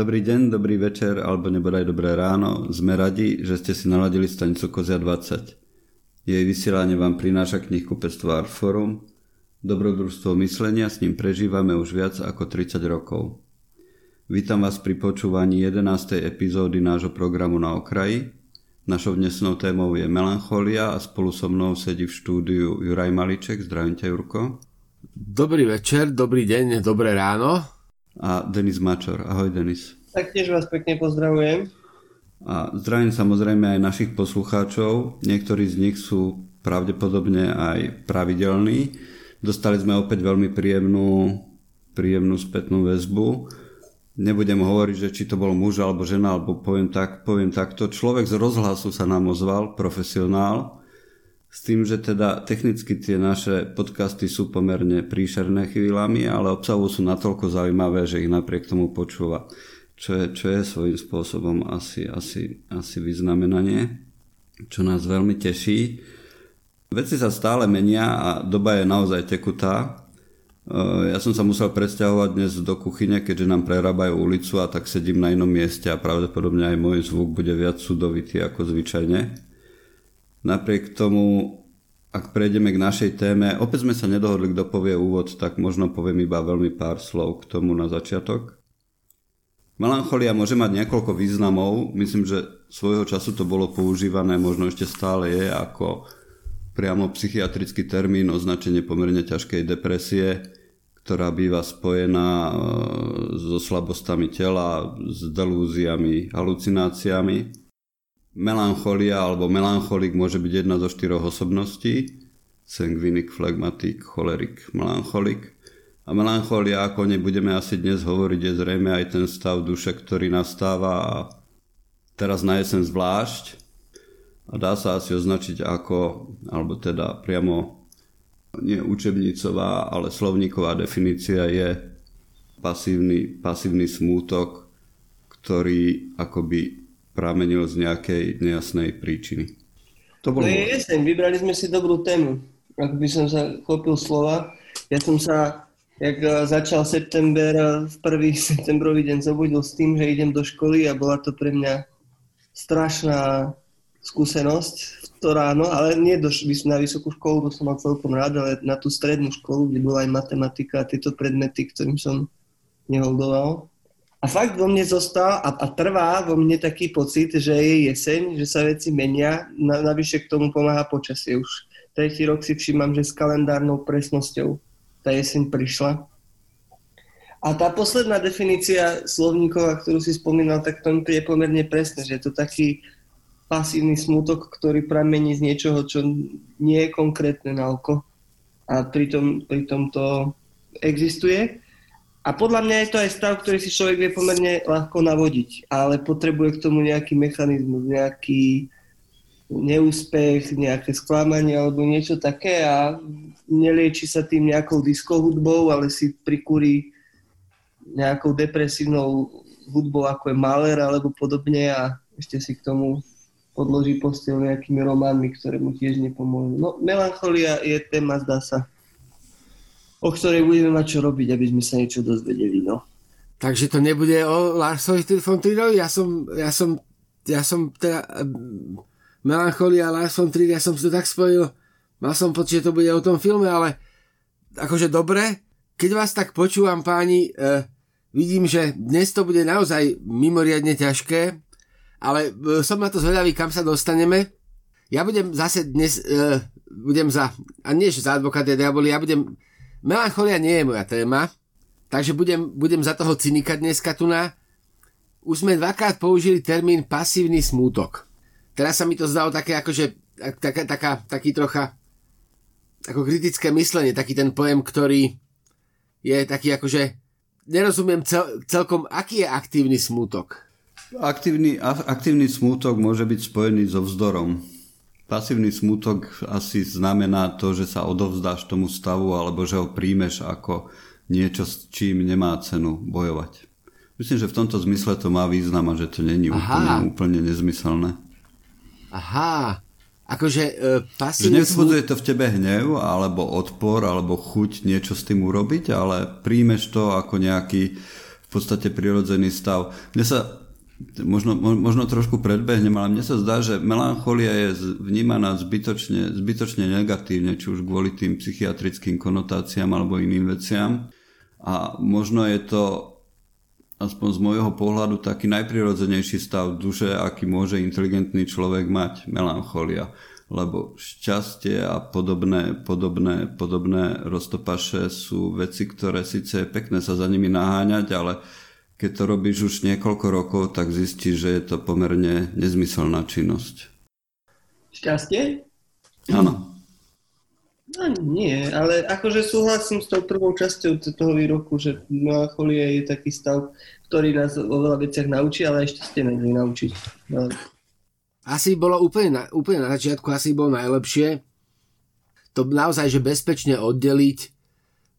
Dobrý deň, dobrý večer, alebo nebodaj dobré ráno. Sme radi, že ste si naladili stanicu Kozia 20. Jej vysielanie vám prináša knihkupectvo Artforum. Dobrodružstvo myslenia s ním prežívame už viac ako 30 rokov. Vítam vás pri počúvaní 11. epizódy nášho programu Na okraji. Našou dnesnou témou je melancholia a spolu so mnou sedí v štúdiu Juraj Maliček. Zdravím ťa, Jurko. Dobrý večer, dobrý deň, dobré ráno a Denis Mačor. Ahoj Denis. Taktiež vás pekne pozdravujem. A zdravím samozrejme aj našich poslucháčov. Niektorí z nich sú pravdepodobne aj pravidelní. Dostali sme opäť veľmi príjemnú, príjemnú spätnú väzbu. Nebudem hovoriť, že či to bol muž alebo žena, alebo poviem, tak, poviem takto. Človek z rozhlasu sa nám ozval, profesionál, s tým, že teda technicky tie naše podcasty sú pomerne príšerné chvíľami, ale obsahu sú natoľko zaujímavé, že ich napriek tomu počúva. Čo je, čo je svojím spôsobom asi, asi, asi vyznamenanie, čo nás veľmi teší. Veci sa stále menia a doba je naozaj tekutá. Ja som sa musel presťahovať dnes do kuchyne, keďže nám prerábajú ulicu a tak sedím na inom mieste a pravdepodobne aj môj zvuk bude viac sudovitý ako zvyčajne. Napriek tomu, ak prejdeme k našej téme, opäť sme sa nedohodli, kto povie úvod, tak možno poviem iba veľmi pár slov k tomu na začiatok. Melancholia môže mať niekoľko významov. Myslím, že svojho času to bolo používané, možno ešte stále je, ako priamo psychiatrický termín, označenie pomerne ťažkej depresie, ktorá býva spojená e, so slabostami tela, s delúziami, halucináciami. Melancholia alebo melancholik môže byť jedna zo štyroch osobností. Sanguinic, phlegmatic, cholerik, melancholik. A melancholia, ako o nej budeme asi dnes hovoriť, je zrejme aj ten stav duše, ktorý nastáva a teraz na jesen zvlášť. A dá sa asi označiť ako, alebo teda priamo nie učebnicová, ale slovníková definícia je pasívny, pasívny smútok, ktorý akoby pramenil z nejakej nejasnej príčiny. To bolo... No je vybrali sme si dobrú tému. Ak by som sa chopil slova, ja som sa, jak eh, začal september, eh, v prvý septembrový deň zobudil s tým, že idem do školy a bola to pre mňa strašná skúsenosť v to ráno, ale nie do, na vysokú školu, to som mal celkom rád, ale na tú strednú školu, kde bola aj matematika a tieto predmety, ktorým som neholdoval. A fakt vo mne zostal a, a trvá vo mne taký pocit, že je jeseň, že sa veci menia, na, navyše k tomu pomáha počasie už. Tretí rok si všímam, že s kalendárnou presnosťou tá jeseň prišla. A tá posledná definícia slovníkova, ktorú si spomínal, tak to je pomerne presné, že je to taký pasívny smutok, ktorý pramení z niečoho, čo nie je konkrétne na oko. A pritom, pritom to existuje. A podľa mňa je to aj stav, ktorý si človek vie pomerne ľahko navodiť, ale potrebuje k tomu nejaký mechanizmus, nejaký neúspech, nejaké sklamanie alebo niečo také a nelieči sa tým nejakou diskohudbou, ale si prikúri nejakou depresívnou hudbou ako je Mahler alebo podobne a ešte si k tomu podloží postel nejakými románmi, ktoré mu tiež nepomôžu. No, melancholia je téma, zdá sa, o ktorej budeme mať čo robiť, aby sme sa niečo dozvedeli. No. Takže to nebude o Larsovi von Trierovi? Ja som, ja som, ja som teda Melancholia Lars von Trier, ja som si to tak spojil, mal som pocit, že to bude o tom filme, ale akože dobre, keď vás tak počúvam páni, eh, vidím, že dnes to bude naozaj mimoriadne ťažké, ale e, som na to zvedavý, kam sa dostaneme. Ja budem zase dnes, eh, budem za, a nie že za advokáty diaboli, ja budem Melancholia nie je moja téma, takže budem, budem za toho cynika dneska tu na. Už sme dvakrát použili termín pasívny smútok. Teraz sa mi to zdalo také akože taká, taká, taký trocha ako kritické myslenie, taký ten pojem, ktorý je taký akože nerozumiem cel, celkom, aký je aktívny smútok. Aktívny, aktívny smútok môže byť spojený so vzdorom Pasívny smutok asi znamená to, že sa odovzdáš tomu stavu alebo že ho príjmeš ako niečo, s čím nemá cenu bojovať. Myslím, že v tomto zmysle to má význam a že to není úplne, úplne nezmyselné. Aha, akože e, pasívny Že to v tebe hnev, alebo odpor, alebo chuť niečo s tým urobiť, ale príjmeš to ako nejaký v podstate prirodzený stav. Mne sa možno, možno trošku predbehnem, ale mne sa zdá, že melancholia je vnímaná zbytočne, zbytočne negatívne, či už kvôli tým psychiatrickým konotáciám alebo iným veciam. A možno je to aspoň z môjho pohľadu taký najprirodzenejší stav duše, aký môže inteligentný človek mať, melancholia. Lebo šťastie a podobné, podobné, podobné roztopaše sú veci, ktoré síce je pekné sa za nimi naháňať, ale keď to robíš už niekoľko rokov, tak zistíš, že je to pomerne nezmyselná činnosť. Šťastie? Áno. No nie, ale akože súhlasím s tou prvou časťou toho výroku, že melancholia je taký stav, ktorý nás o veľa veciach naučí, ale ešte ste nevie naučiť. No. Asi bolo úplne na, úplne na začiatku, asi bolo najlepšie to naozaj, že bezpečne oddeliť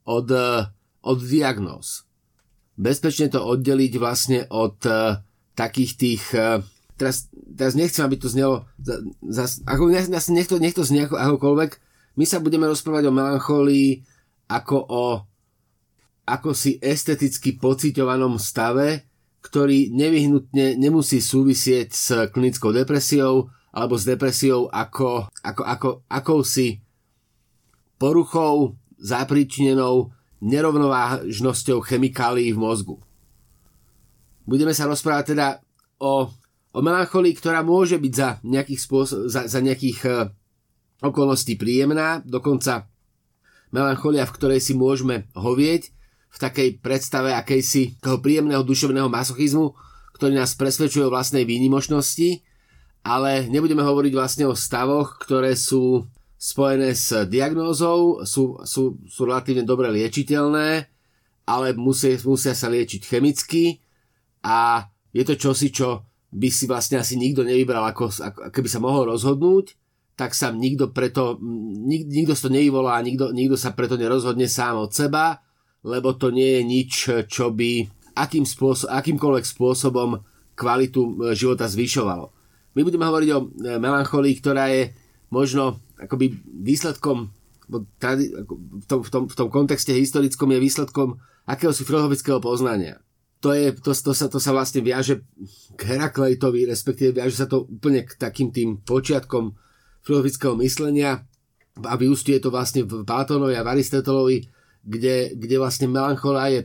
od, od diagnóz bezpečne to oddeliť vlastne od uh, takých tých... Uh, teraz, teraz nechcem, aby to znelo... Za, za, ako, nech, nech, to, nech to znie ako, akokoľvek. My sa budeme rozprávať o melancholii ako o ako si esteticky pociťovanom stave, ktorý nevyhnutne nemusí súvisieť s klinickou depresiou alebo s depresiou ako, ako, ako akousi poruchou zapričinenou nerovnovážnosťou chemikálií v mozgu. Budeme sa rozprávať teda o, o melancholii, ktorá môže byť za nejakých, spôsob, za, za nejakých okolností príjemná, dokonca melancholia, v ktorej si môžeme hovieť, v takej predstave akejsi toho príjemného duševného masochizmu, ktorý nás presvedčuje o vlastnej výnimočnosti, ale nebudeme hovoriť vlastne o stavoch, ktoré sú spojené s diagnózou, sú, sú, sú relatívne dobre liečiteľné, ale musia, musia sa liečiť chemicky a je to čosi, čo by si vlastne asi nikto nevybral, ako, ako keby sa mohol rozhodnúť, tak sa nikto preto, nik, nikto to nevyvolá, nikto, nikto sa preto nerozhodne sám od seba, lebo to nie je nič, čo by akým spôsob, akýmkoľvek spôsobom kvalitu e, života zvyšovalo. My budeme hovoriť o e, melancholii, ktorá je možno akoby výsledkom v tom, v, tom, v tom kontexte historickom je výsledkom akéhosi filozofického poznania. To, je, to, to, sa, to sa vlastne viaže k Herakleitovi, respektíve viaže sa to úplne k takým tým počiatkom filozofického myslenia a vyústuje to vlastne v Platónovi a v Aristotelovi, kde, kde vlastne melancholia je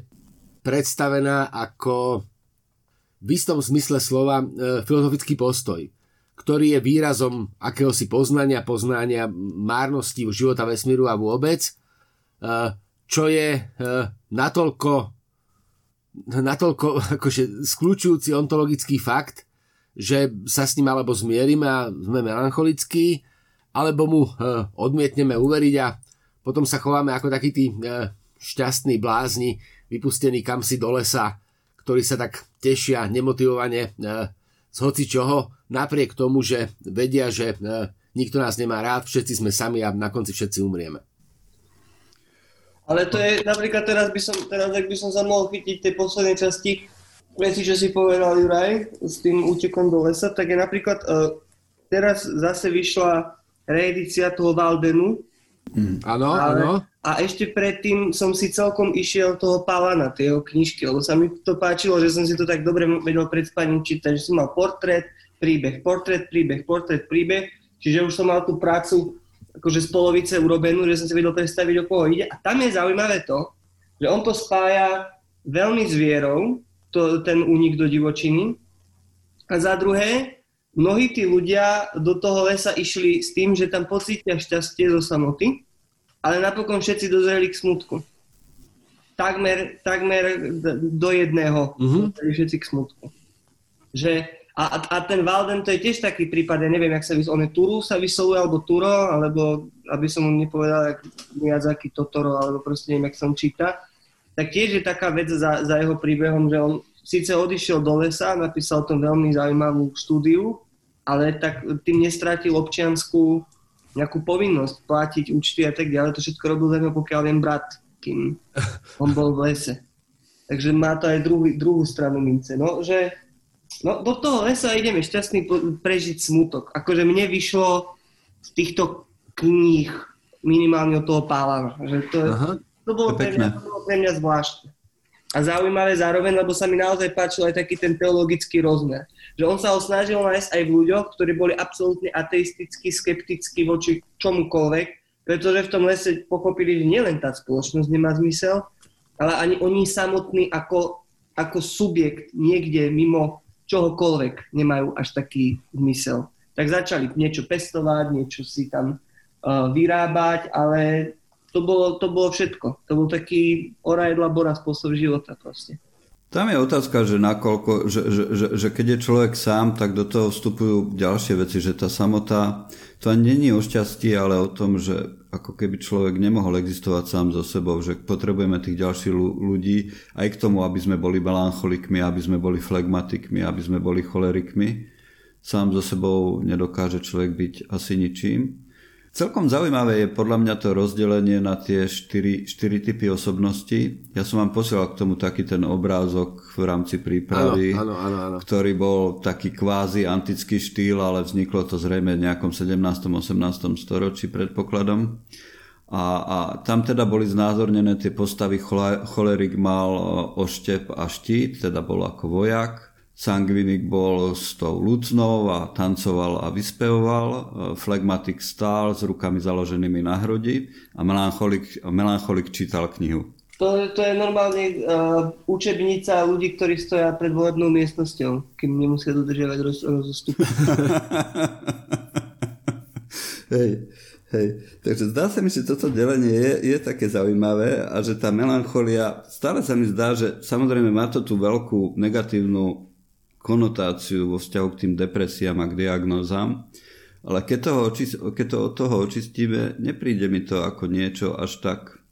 predstavená ako v istom zmysle slova e, filozofický postoj ktorý je výrazom akéhosi poznania, poznania márnosti života vesmíru a vôbec, e, čo je e, natoľko, natoľko akože skľúčujúci ontologický fakt, že sa s ním alebo zmierime a sme melancholickí, alebo mu e, odmietneme uveriť a potom sa chováme ako takí tí šťastní blázni, vypustení kam si do lesa, ktorí sa tak tešia nemotivovane z hoci čoho, napriek tomu, že vedia, že e, nikto nás nemá rád, všetci sme sami a na konci všetci umrieme. Ale to je, napríklad teraz by som, teraz by som sa mohol chytiť tej poslednej časti, veci, čo si povedal Juraj, s tým útekom do lesa, tak je napríklad, uh, teraz zase vyšla reedícia toho Valdenu. Áno, mm, áno. A ešte predtým som si celkom išiel toho Palana, tie jeho knižky, lebo sa mi to páčilo, že som si to tak dobre vedel pred spaním čítať, že som mal portrét, príbeh, portrét, príbeh, portrét, príbeh, čiže už som mal tú prácu akože z polovice urobenú, že som si vedel predstaviť, o koho ide. A tam je zaujímavé to, že on to spája veľmi s vierou, to, ten únik do divočiny. A za druhé, mnohí tí ľudia do toho lesa išli s tým, že tam pocítia šťastie zo samoty, ale napokon všetci dozreli k smutku. Takmer, takmer do jedného uh-huh. všetci k smutku. Že, a, a ten Valden to je tiež taký prípad, ja neviem, jak sa vyslovuje, on je Turu sa vyslovuje, alebo Turo, alebo aby som mu nepovedal, jak Miyazaki Totoro, alebo proste neviem, jak som číta, tak tiež je taká vec za, za jeho príbehom, že on síce odišiel do lesa, napísal tom veľmi zaujímavú štúdiu, ale tak tým nestratil občianskú nejakú povinnosť platiť účty a tak ďalej. To všetko robil za pokiaľ viem brat, kým on bol v lese. Takže má to aj druhý, druhú stranu mince. No, že no, do toho lesa ideme šťastný prežiť smutok. Akože mne vyšlo z týchto kníh minimálne od toho Pálana. Že to, Aha, to, bolo to, to bolo pre mňa zvláštne. a zaujímavé zároveň, lebo sa mi naozaj páčil aj taký ten teologický rozmer. Že on sa ho snažil nájsť aj v ľuďoch, ktorí boli absolútne ateisticky, skepticky voči čomukoľvek, pretože v tom lese pochopili, že nielen tá spoločnosť nemá zmysel, ale ani oni samotní ako, ako subjekt niekde mimo čohokoľvek nemajú až taký zmysel. Tak začali niečo pestovať, niečo si tam uh, vyrábať, ale to bolo, to bolo všetko. To bol taký orajedla bora spôsob života proste. Tam je otázka, že, nakoľko, že, že, že, že keď je človek sám, tak do toho vstupujú ďalšie veci, že tá samota, to ani není o šťastí, ale o tom, že ako keby človek nemohol existovať sám so sebou, že potrebujeme tých ďalších ľudí aj k tomu, aby sme boli melancholikmi, aby sme boli flegmatikmi, aby sme boli cholerikmi. Sám so sebou nedokáže človek byť asi ničím. Celkom zaujímavé je podľa mňa to rozdelenie na tie štyri, štyri typy osobností. Ja som vám posielal k tomu taký ten obrázok v rámci prípravy, áno, áno, áno, ktorý bol taký kvázi antický štýl, ale vzniklo to zrejme v nejakom 17. 18. storočí predpokladom. A, a tam teda boli znázornené tie postavy. Cholerik mal oštep a štít, teda bol ako vojak. Sangvinik bol s tou lucnou a tancoval a vyspevoval, flegmatik stál s rukami založenými na hrudi a melancholik, melancholik čítal knihu. To, to je normálne uh, učebnica ľudí, ktorí stoja pred volebnou miestnosťou, kým nemusia dodržiavať roz, rozostup. hej, hej. Takže zdá sa mi, že toto delenie je, je také zaujímavé a že tá melancholia, stále sa mi zdá, že samozrejme má to tú veľkú negatívnu konotáciu vo vzťahu k tým depresiám a k diagnózám, ale keď, toho, keď to od toho očistíme, nepríde mi to ako niečo až tak,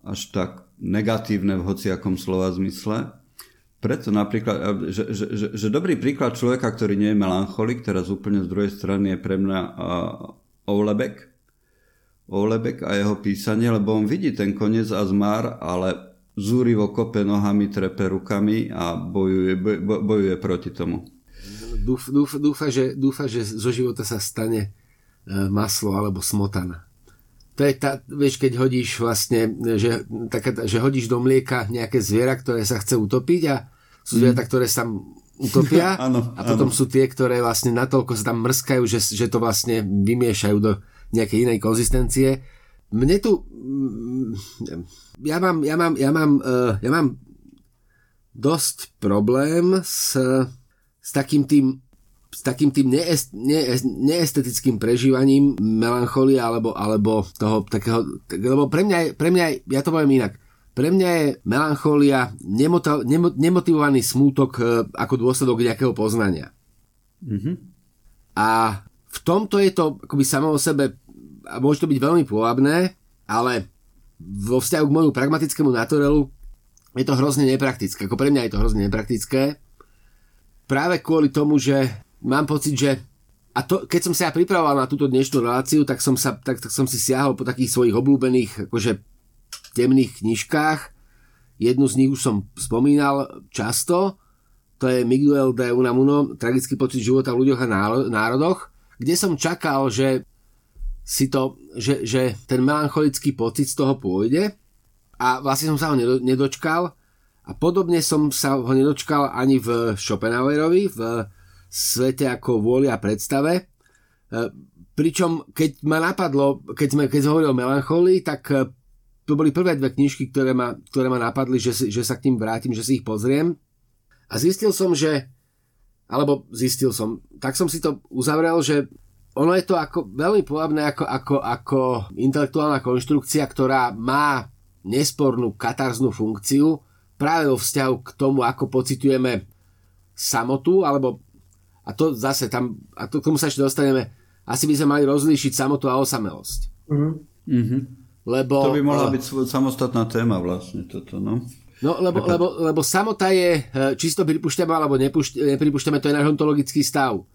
až tak negatívne v hociakom slova zmysle. Preto napríklad, že, že, že, že dobrý príklad človeka, ktorý nie je melancholik, teraz úplne z druhej strany je pre mňa Oulebek, Oulebek a jeho písanie, lebo on vidí ten koniec a zmar, ale zúrivo kope nohami, trepe rukami a bojuje, boj, bojuje proti tomu. Dúf, dúf, dúfa, že, dúfa, že zo života sa stane e, maslo alebo smotana. To je tá, vieš, keď hodíš vlastne, že, taká, že hodíš do mlieka nejaké zviera, ktoré sa chce utopiť a sú zvieratá, mm. ktoré sa utopia ano, a potom ano. sú tie, ktoré vlastne natoľko sa tam mrskajú, že, že to vlastne vymiešajú do nejakej inej konzistencie. Mne tu ja mám, ja mám, ja mám, uh, ja mám dosť problém s, s takým tým s takým tým neest, ne, neestetickým prežívaním melancholie alebo, alebo toho takého, lebo pre mňa, je, pre mňa je, ja to poviem inak, pre mňa je melancholia nemota, nemo, nemotivovaný smútok e, ako dôsledok nejakého poznania. Mm-hmm. A v tomto je to akoby samo o sebe, a môže to byť veľmi pôvabné, ale vo vzťahu k môjmu pragmatickému naturelu je to hrozne nepraktické. Ako pre mňa je to hrozne nepraktické. Práve kvôli tomu, že mám pocit, že a to, keď som sa ja pripravoval na túto dnešnú reláciu, tak som, sa, tak, tak som si siahol po takých svojich obľúbených akože, temných knižkách. Jednu z nich už som spomínal často. To je Miguel de Unamuno, Tragický pocit života v ľuďoch a národoch, kde som čakal, že si to, že, že ten melancholický pocit z toho pôjde a vlastne som sa ho nedočkal a podobne som sa ho nedočkal ani v Schopenhauerovi, v svete ako vôli a predstave. E, pričom keď ma napadlo, keď sme, keď hovorili o melancholii, tak e, to boli prvé dve knižky, ktoré ma, ktoré ma napadli, že, si, že sa k tým vrátim, že si ich pozriem. A zistil som, že alebo zistil som, tak som si to uzavrel, že ono je to ako veľmi pôvabné ako, ako, ako intelektuálna konštrukcia, ktorá má nespornú katarznú funkciu práve vo vzťahu k tomu, ako pocitujeme samotu, alebo a to zase tam, a to, k tomu sa ešte dostaneme, asi by sme mali rozlíšiť samotu a osamelosť. Mm-hmm. Lebo, to by mohla byť samostatná téma vlastne toto, no. No, lebo, lebo, lebo samota je, e, čisto pripúšťame alebo nepripúšťame, to je náš ontologický stav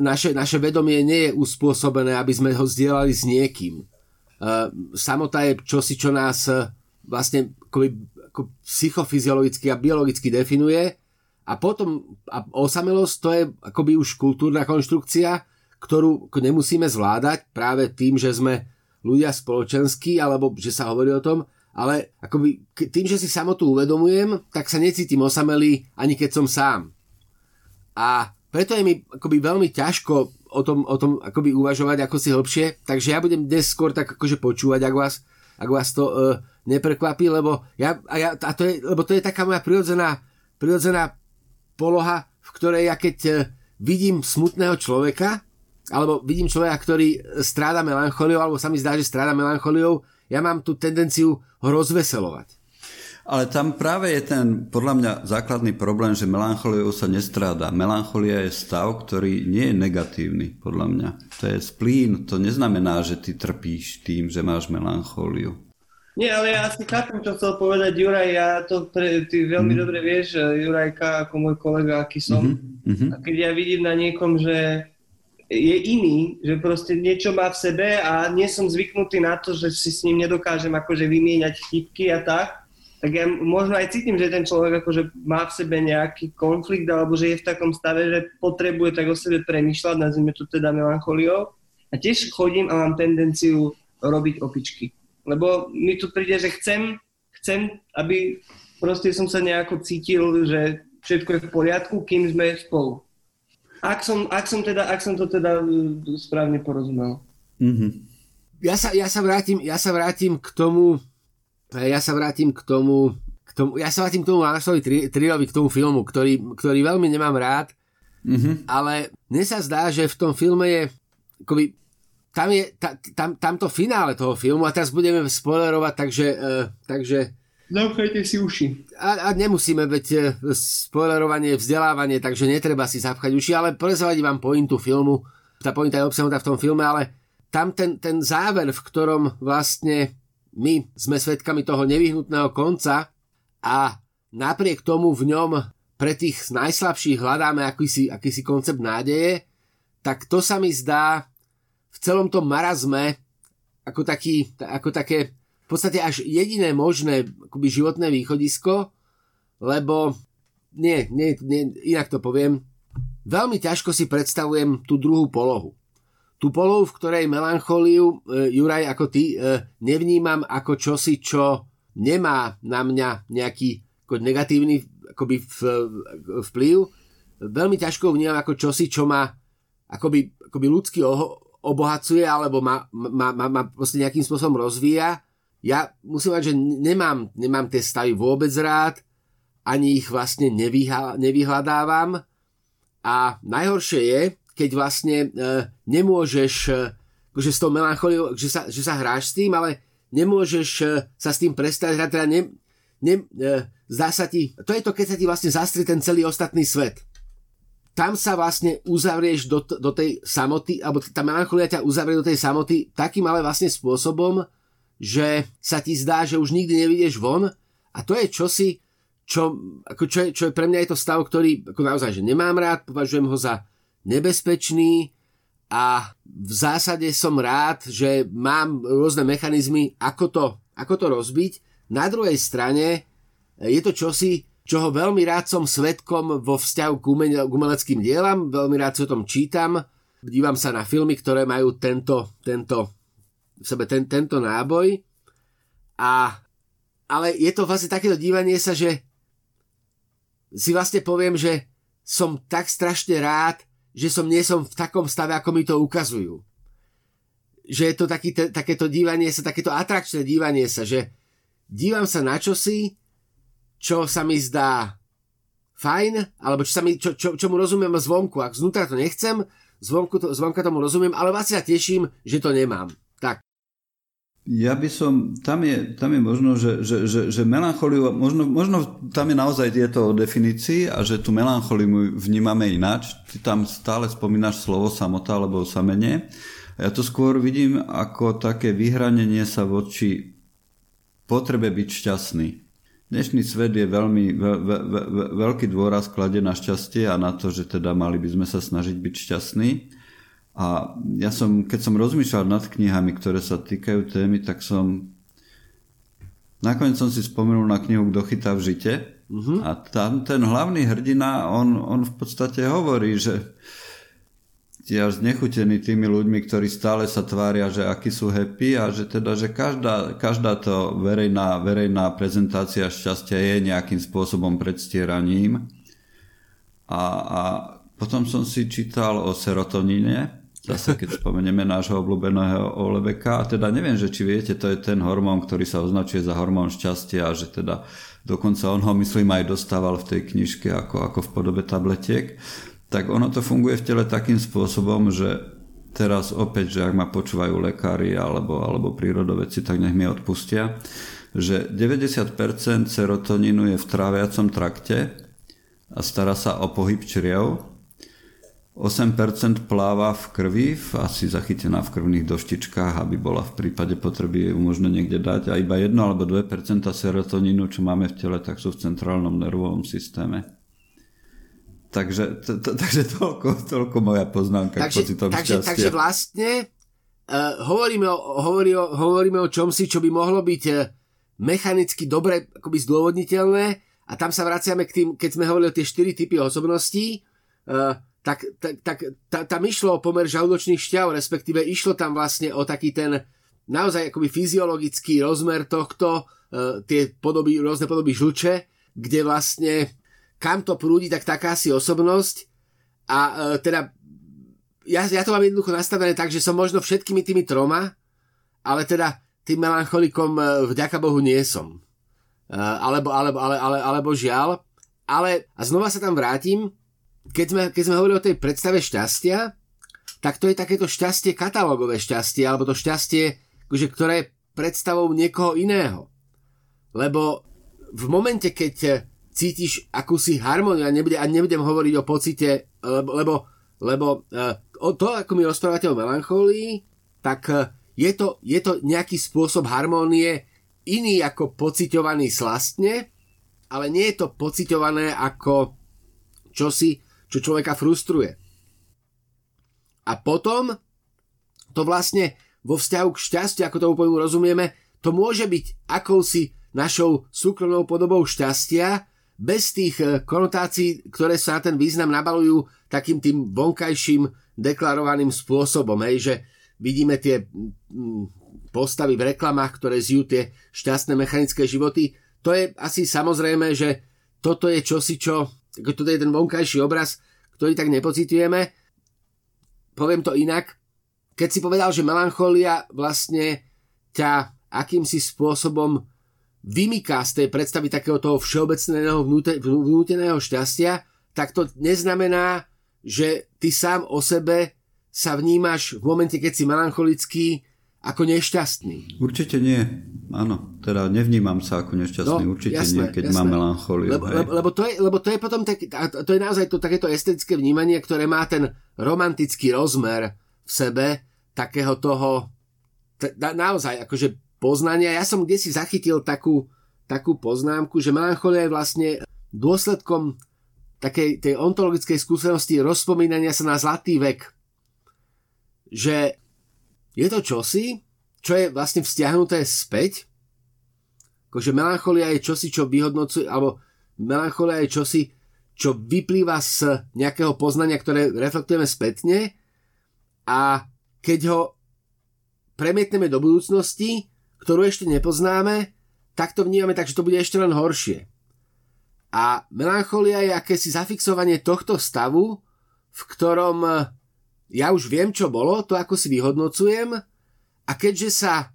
naše, naše vedomie nie je uspôsobené, aby sme ho zdieľali s niekým. Samota je čosi, čo nás e, vlastne ako psychofyziologicky a biologicky definuje a potom a osamelosť to je akoby už kultúrna konštrukcia, ktorú nemusíme zvládať práve tým, že sme ľudia spoločenskí alebo že sa hovorí o tom ale akoby tým, že si samotu uvedomujem, tak sa necítim osamelý, ani keď som sám. A preto je mi akoby veľmi ťažko o tom, o tom akoby uvažovať ako si hlbšie, takže ja budem dnes skôr tak akože počúvať, ak vás, ak vás to uh, neprekvapí, lebo, ja, a ja, a to je, lebo to je taká moja prirodzená, prirodzená poloha, v ktorej ja keď uh, vidím smutného človeka, alebo vidím človeka, ktorý stráda melancholiou, alebo sa mi zdá, že stráda melancholiou, ja mám tú tendenciu ho rozveselovať. Ale tam práve je ten, podľa mňa, základný problém, že melancholiou sa nestráda. Melancholia je stav, ktorý nie je negatívny, podľa mňa. To je splín, to neznamená, že ty trpíš tým, že máš melanchóliu. Nie, ale ja si chápem, čo chcel povedať Juraj, ja to pre, ty veľmi mm. dobre vieš, Jurajka ako môj kolega, aký som. Mm-hmm. A keď ja vidím na niekom, že je iný, že proste niečo má v sebe a nie som zvyknutý na to, že si s ním nedokážem akože vymieňať chybky a tak, tak ja možno aj cítim, že ten človek akože má v sebe nejaký konflikt alebo že je v takom stave, že potrebuje tak o sebe premyšľať, nazvime to teda melancholiou. A tiež chodím a mám tendenciu robiť opičky. Lebo mi tu príde, že chcem, chcem, aby proste som sa nejako cítil, že všetko je v poriadku, kým sme spolu. Ak som, ak som, teda, ak som to teda e, správne porozumel. Mm-hmm. Ja, sa, ja, sa vrátim, ja sa vrátim k tomu, ja sa vrátim k tomu, k tomu ja sa vrátim k tomu Marsovi Triovi, k tomu filmu, ktorý, ktorý veľmi nemám rád, mm-hmm. ale mne sa zdá, že v tom filme je akoby, tam je ta, tam, tamto finále toho filmu a teraz budeme spoilerovať, takže, uh, takže Zapchajte si uši. A, a nemusíme, veď e, spoilerovanie, vzdelávanie, takže netreba si zapchať uši, ale prezvadiť vám pointu filmu. Tá pointa je obsahnutá v tom filme, ale tam ten, ten záver, v ktorom vlastne my sme svedkami toho nevyhnutného konca a napriek tomu v ňom pre tých najslabších hľadáme akýsi, akýsi koncept nádeje, tak to sa mi zdá v celom tom marazme ako, taký, ako také v podstate až jediné možné akoby životné východisko, lebo nie, nie, nie, inak to poviem, veľmi ťažko si predstavujem tú druhú polohu. Tú polohu, v ktorej melanchóliu, e, Juraj, ako ty, e, nevnímam ako čosi, čo nemá na mňa nejaký ako negatívny akoby v, vplyv. Veľmi ťažko vnímam ako čosi, čo ma akoby, akoby ľudsky obohacuje alebo ma, ma, ma, ma nejakým spôsobom rozvíja ja musím povedať, že nemám, nemám tie stavy vôbec rád, ani ich vlastne nevyhľa, nevyhľadávam. A najhoršie je, keď vlastne e, nemôžeš e, že s tou melancholiou, že sa, že sa hráš s tým, ale nemôžeš e, sa s tým prestať hrať, teda ne, ne, e, zdá sa ti, to je to, keď sa ti vlastne zastrie ten celý ostatný svet. Tam sa vlastne uzavrieš do, do tej samoty, alebo tá melancholia ťa uzavrie do tej samoty takým ale vlastne spôsobom, že sa ti zdá, že už nikdy nevidieš von a to je čosi, čo, ako čo, je, čo je pre mňa je to stav, ktorý ako naozaj, že nemám rád, považujem ho za nebezpečný a v zásade som rád, že mám rôzne mechanizmy, ako to, ako to rozbiť. Na druhej strane je to čosi, čoho veľmi rád som svetkom vo vzťahu k, umene, k umeleckým dielam, veľmi rád si o tom čítam, dívam sa na filmy, ktoré majú tento, tento v sebe ten, tento náboj. A, ale je to vlastne takéto dívanie sa, že si vlastne poviem, že som tak strašne rád, že som nie som v takom stave, ako mi to ukazujú. Že je to taký, te, takéto dívanie sa, takéto atrakčné dívanie sa, že dívam sa na čosi, čo sa mi zdá fajn, alebo čo, sa mi, čo, čo, čo mu rozumiem zvonku. Ak znútra to nechcem, zvonku to, zvonka tomu rozumiem, ale vlastne sa teším, že to nemám. Ja by som, tam je, tam je možno, že, že, že, že melancholiu, možno, možno tam je naozaj tieto o definícii a že tú melancholiu vnímame ináč. Ty tam stále spomínaš slovo samota alebo samenie. Ja to skôr vidím ako také vyhranenie sa voči potrebe byť šťastný. Dnešný svet je veľmi ve, ve, ve, veľký dôraz klade na šťastie a na to, že teda mali by sme sa snažiť byť šťastní. A ja som, keď som rozmýšľal nad knihami, ktoré sa týkajú témy, tak som nakoniec som si spomenul na knihu Kto chytá v žite uh-huh. a tam ten hlavný hrdina, on, on v podstate hovorí, že až znechutení tými ľuďmi, ktorí stále sa tvária, že akí sú happy a že teda, že každá, každá to verejná, verejná prezentácia šťastia je nejakým spôsobom predstieraním. A, a potom som si čítal o serotoníne, zase keď spomenieme nášho obľúbeného Olebeka, a teda neviem, že či viete, to je ten hormón, ktorý sa označuje za hormón šťastia, že teda dokonca on ho myslím aj dostával v tej knižke ako, ako v podobe tabletiek. Tak ono to funguje v tele takým spôsobom, že teraz opäť, že ak ma počúvajú lekári alebo, alebo prírodovedci, tak nech mi odpustia, že 90% serotonínu je v tráviacom trakte a stará sa o pohyb čriev, 8% pláva v krvi, asi zachytená v krvných doštičkách, aby bola v prípade potreby ju možno niekde dať a iba 1 alebo 2% serotonínu, čo máme v tele, tak sú v centrálnom nervovom systéme. Takže, to, to, takže toľko, toľko moja poznámka takže, k pocitom takže, šťastia. Takže vlastne uh, hovoríme, o, hovorí o, hovoríme o čomsi, čo by mohlo byť uh, mechanicky dobre akoby zdôvodniteľné a tam sa vraciame k tým, keď sme hovorili o tie štyri typy osobností, uh, tak, tak, tak ta, tam išlo o pomer žalúdočných šťav, respektíve išlo tam vlastne o taký ten naozaj akoby fyziologický rozmer tohto, uh, tie podoby, rôzne podoby žlče, kde vlastne kam to prúdi, tak taká si osobnosť. A e, teda ja, ja to mám jednoducho nastavené tak, že som možno všetkými tými troma, ale teda tým melancholikom e, vďaka Bohu nie som. E, alebo, alebo, ale, ale, alebo žiaľ. Ale, a znova sa tam vrátim, keď sme, keď sme hovorili o tej predstave šťastia, tak to je takéto šťastie, katalógové šťastie, alebo to šťastie, akože, ktoré je predstavou niekoho iného. Lebo v momente, keď cítiš akúsi harmóniu a, nebude, a nebudem hovoriť o pocite, lebo, lebo, lebo uh, to, ako mi rozprávate o melancholii, tak uh, je, to, je to nejaký spôsob harmónie iný ako pociťovaný slastne, ale nie je to pociťované ako čosi, čo človeka frustruje. A potom to vlastne vo vzťahu k šťastiu, ako tomu pojmu rozumieme, to môže byť akousi našou súkromnou podobou šťastia, bez tých eh, konotácií, ktoré sa na ten význam nabalujú takým tým vonkajším deklarovaným spôsobom, hej, že vidíme tie postavy v reklamách, ktoré zijú tie šťastné mechanické životy. To je asi samozrejme, že toto je čosi, čo, toto je ten vonkajší obraz, ktorý tak nepocitujeme. Poviem to inak. Keď si povedal, že melancholia vlastne ťa akýmsi spôsobom vymyká z tej predstavy takého toho všeobecného vnúteného šťastia, tak to neznamená, že ty sám o sebe sa vnímaš v momente, keď si melancholický, ako nešťastný. Určite nie. Áno, teda nevnímam sa ako nešťastný. No, Určite jasné, nie, keď jasné. mám melancholiu. Lebo, lebo, lebo, to je, lebo to je potom tak, to je naozaj to, takéto estetické vnímanie, ktoré má ten romantický rozmer v sebe, takého toho, na, naozaj, akože poznania. Ja som si zachytil takú, takú poznámku, že melancholia je vlastne dôsledkom takej tej ontologickej skúsenosti rozpomínania sa na zlatý vek. Že je to čosi, čo je vlastne vzťahnuté späť, akože melancholia je čosi, čo vyhodnocuje, alebo melancholia je čosi, čo vyplýva z nejakého poznania, ktoré reflektujeme spätne a keď ho premietneme do budúcnosti, ktorú ešte nepoznáme, tak to vnímame tak, že to bude ešte len horšie. A melancholia je akési zafixovanie tohto stavu, v ktorom ja už viem, čo bolo, to ako si vyhodnocujem a keďže sa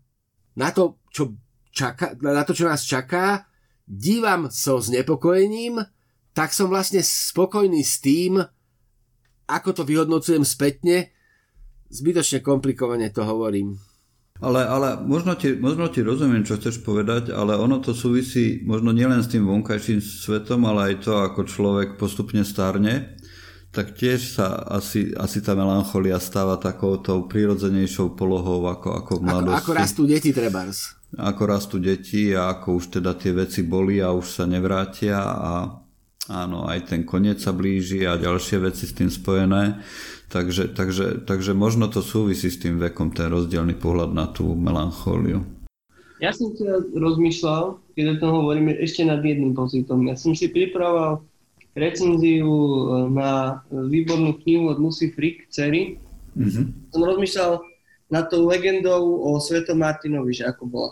na to, čo, čaká, na to, čo nás čaká, dívam so znepokojením, tak som vlastne spokojný s tým, ako to vyhodnocujem spätne. Zbytočne komplikovane to hovorím. Ale, ale možno, ti, možno ti rozumiem, čo chceš povedať, ale ono to súvisí možno nielen s tým vonkajším svetom, ale aj to, ako človek postupne starne, tak tiež sa asi, asi tá melancholia stáva takou tou prírodzenejšou polohou ako, ako v mladosti. Ako, ako rastú deti trebárs. Ako rastú deti a ako už teda tie veci boli a už sa nevrátia a áno, aj ten koniec sa blíži a ďalšie veci s tým spojené. Takže, takže, takže možno to súvisí s tým vekom, ten rozdielný pohľad na tú melanchóliu. Ja som teda rozmýšľal, keď o tom hovoríme, ešte nad jedným pocitom. Ja som si pripravoval recenziu e, na výbornú knihu od Lucy Frick, Cery. Mm-hmm. Som rozmýšľal nad tou legendou o Svetom Martinovi, že ako bola.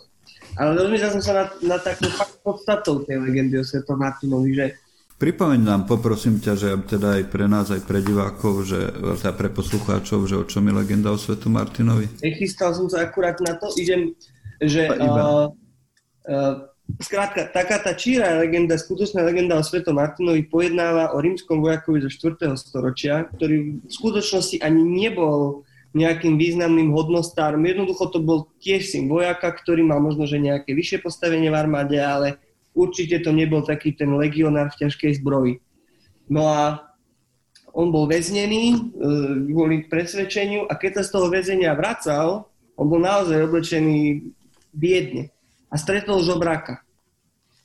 Ale rozmýšľal som sa nad, nad takou podstatou tej legendy o Svetom Martinovi, že Pripomeň nám, poprosím ťa, že teda aj pre nás, aj pre divákov, že, teda pre poslucháčov, že o čom je legenda o Svetu Martinovi? Chystal som sa akurát na to, idem, že uh, uh, skrátka, taká tá číra legenda, skutočná legenda o Svetom Martinovi pojednáva o rímskom vojakovi zo 4. storočia, ktorý v skutočnosti ani nebol nejakým významným hodnostárom. Jednoducho to bol tiež syn vojaka, ktorý mal možno, že nejaké vyššie postavenie v armáde, ale určite to nebol taký ten legionár v ťažkej zbroji. No a on bol väznený e, kvôli presvedčeniu a keď sa z toho väzenia vracal, on bol naozaj oblečený biedne a stretol žobráka.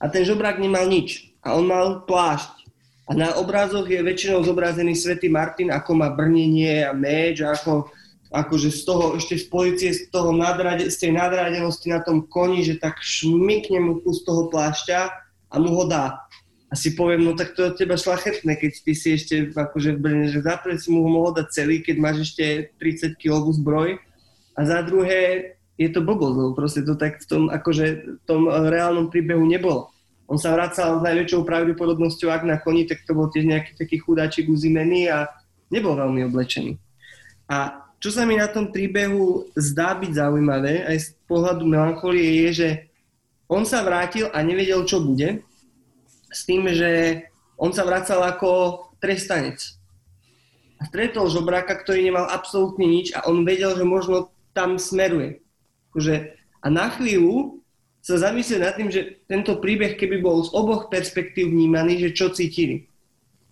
A ten žobrák nemal nič a on mal plášť. A na obrazoch je väčšinou zobrazený svätý Martin, ako má brnenie a meč a ako akože z toho, ešte z policie, z, toho nadrade, z tej nadradenosti na tom koni, že tak šmykne mu kus toho plášťa a mu ho dá. A si poviem, no tak to je od teba šlachetné, keď ty si ešte akože v Brne, že za si mu ho mohol dať celý, keď máš ešte 30 kg zbroj. A za druhé, je to blbosť, lebo proste to tak v tom, akože, v tom reálnom príbehu nebolo. On sa vracal s najväčšou pravdepodobnosťou, ak na koni, tak to bol tiež nejaký taký chudáčik uzimený a nebol veľmi oblečený. A čo sa mi na tom príbehu zdá byť zaujímavé, aj z pohľadu melancholie, je, že on sa vrátil a nevedel, čo bude, s tým, že on sa vracal ako trestanec. A stretol žobráka, ktorý nemal absolútne nič a on vedel, že možno tam smeruje. Akože, a na chvíľu sa zamyslel nad tým, že tento príbeh, keby bol z oboch perspektív vnímaný, že čo cítili.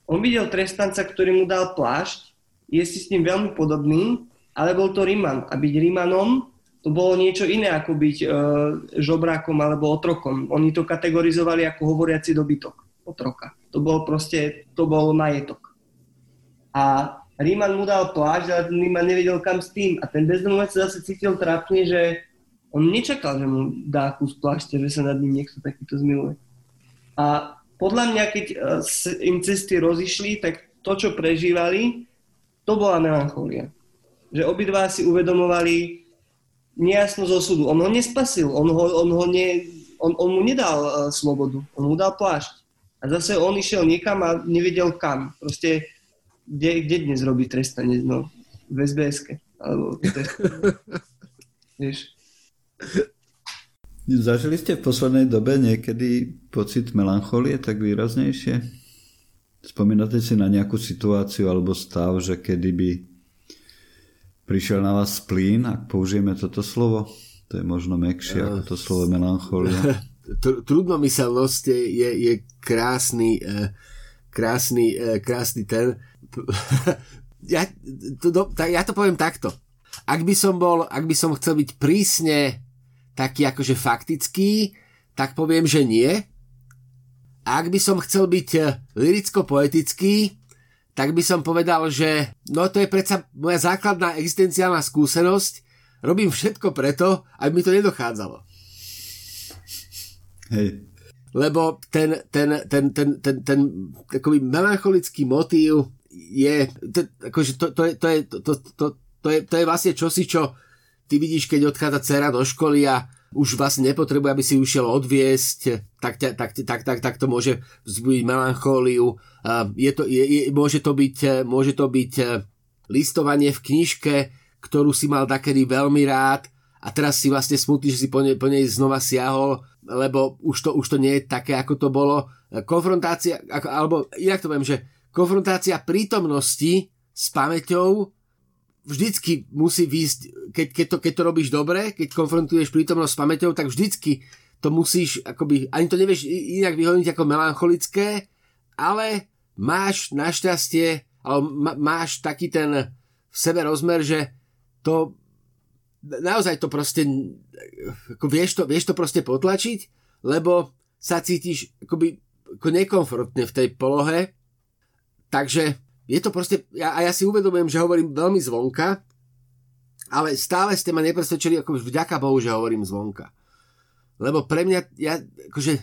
On videl trestanca, ktorý mu dal plášť, je si s ním veľmi podobný ale bol to Riman. A byť Rimanom to bolo niečo iné ako byť e, žobrákom alebo otrokom. Oni to kategorizovali ako hovoriaci dobytok, otroka. To bol proste, to bol majetok. A Ríman mu dal plášť, ale Ríman nevedel kam s tým. A ten bezdomovec sa zase cítil trápne, že on nečakal, že mu dá kus plášte, že sa nad ním niekto takýto zmiluje. A podľa mňa, keď e, im cesty rozišli, tak to, čo prežívali, to bola melancholia že obidva si uvedomovali nejasnosť osudu. On ho nespasil, on, ho, on, ho ne, on, on mu nedal uh, slobodu, on mu dal plášť. A zase on išiel niekam a nevedel kam. Proste, kde, kde dnes robí trestanie? No, v sbs Alebo Vieš. Zažili ste v poslednej dobe niekedy pocit melancholie tak výraznejšie? Spomínate si na nejakú situáciu alebo stav, že kedy by prišiel na vás splín, ak použijeme toto slovo? To je možno mekšie ako to slovo melancholia. Trudnomyselnosť je, je, je krásny, e, krásny, e, krásny ten. ja, to, ja to poviem takto. Ak by som bol, ak by som chcel byť prísne taký akože faktický, tak poviem, že nie. A ak by som chcel byť e, liricko-poetický, tak by som povedal, že no to je predsa moja základná existenciálna skúsenosť, robím všetko preto, aby mi to nedochádzalo. Hej. Lebo ten, ten, ten, ten, ten, ten takový melancholický motív je, to, akože to, to, je, to, je, to, to, to, to, je, to je vlastne čosi, čo ty vidíš, keď odchádza dcera do školy a už vlastne nepotrebuje, aby si ušiel odviesť, tak, tak, tak, tak, tak, to môže vzbudiť melanchóliu. Je to, je, je, môže, to byť, môže to byť e, listovanie v knižke, ktorú si mal takedy veľmi rád a teraz si vlastne smutný, že si po nej, po nej znova siahol, lebo už to, už to nie je také, ako to bolo. Konfrontácia, ako, alebo inak to poviem, že konfrontácia prítomnosti s pamäťou vždycky musí výjsť, keď, keď, to, keď to robíš dobre, keď konfrontuješ prítomnosť s pamäťou, tak vždycky to musíš, akoby, ani to nevieš inak vyhodniť ako melancholické, ale máš našťastie, alebo máš taký ten v sebe rozmer, že to naozaj to proste ako vieš, to, vieš to proste potlačiť, lebo sa cítiš akoby ako nekomfortne v tej polohe, takže je to proste, ja, a ja si uvedomujem, že hovorím veľmi zvonka, ale stále ste ma nepresvedčili, ako vďaka Bohu, že hovorím zvonka. Lebo pre mňa, ja, akože,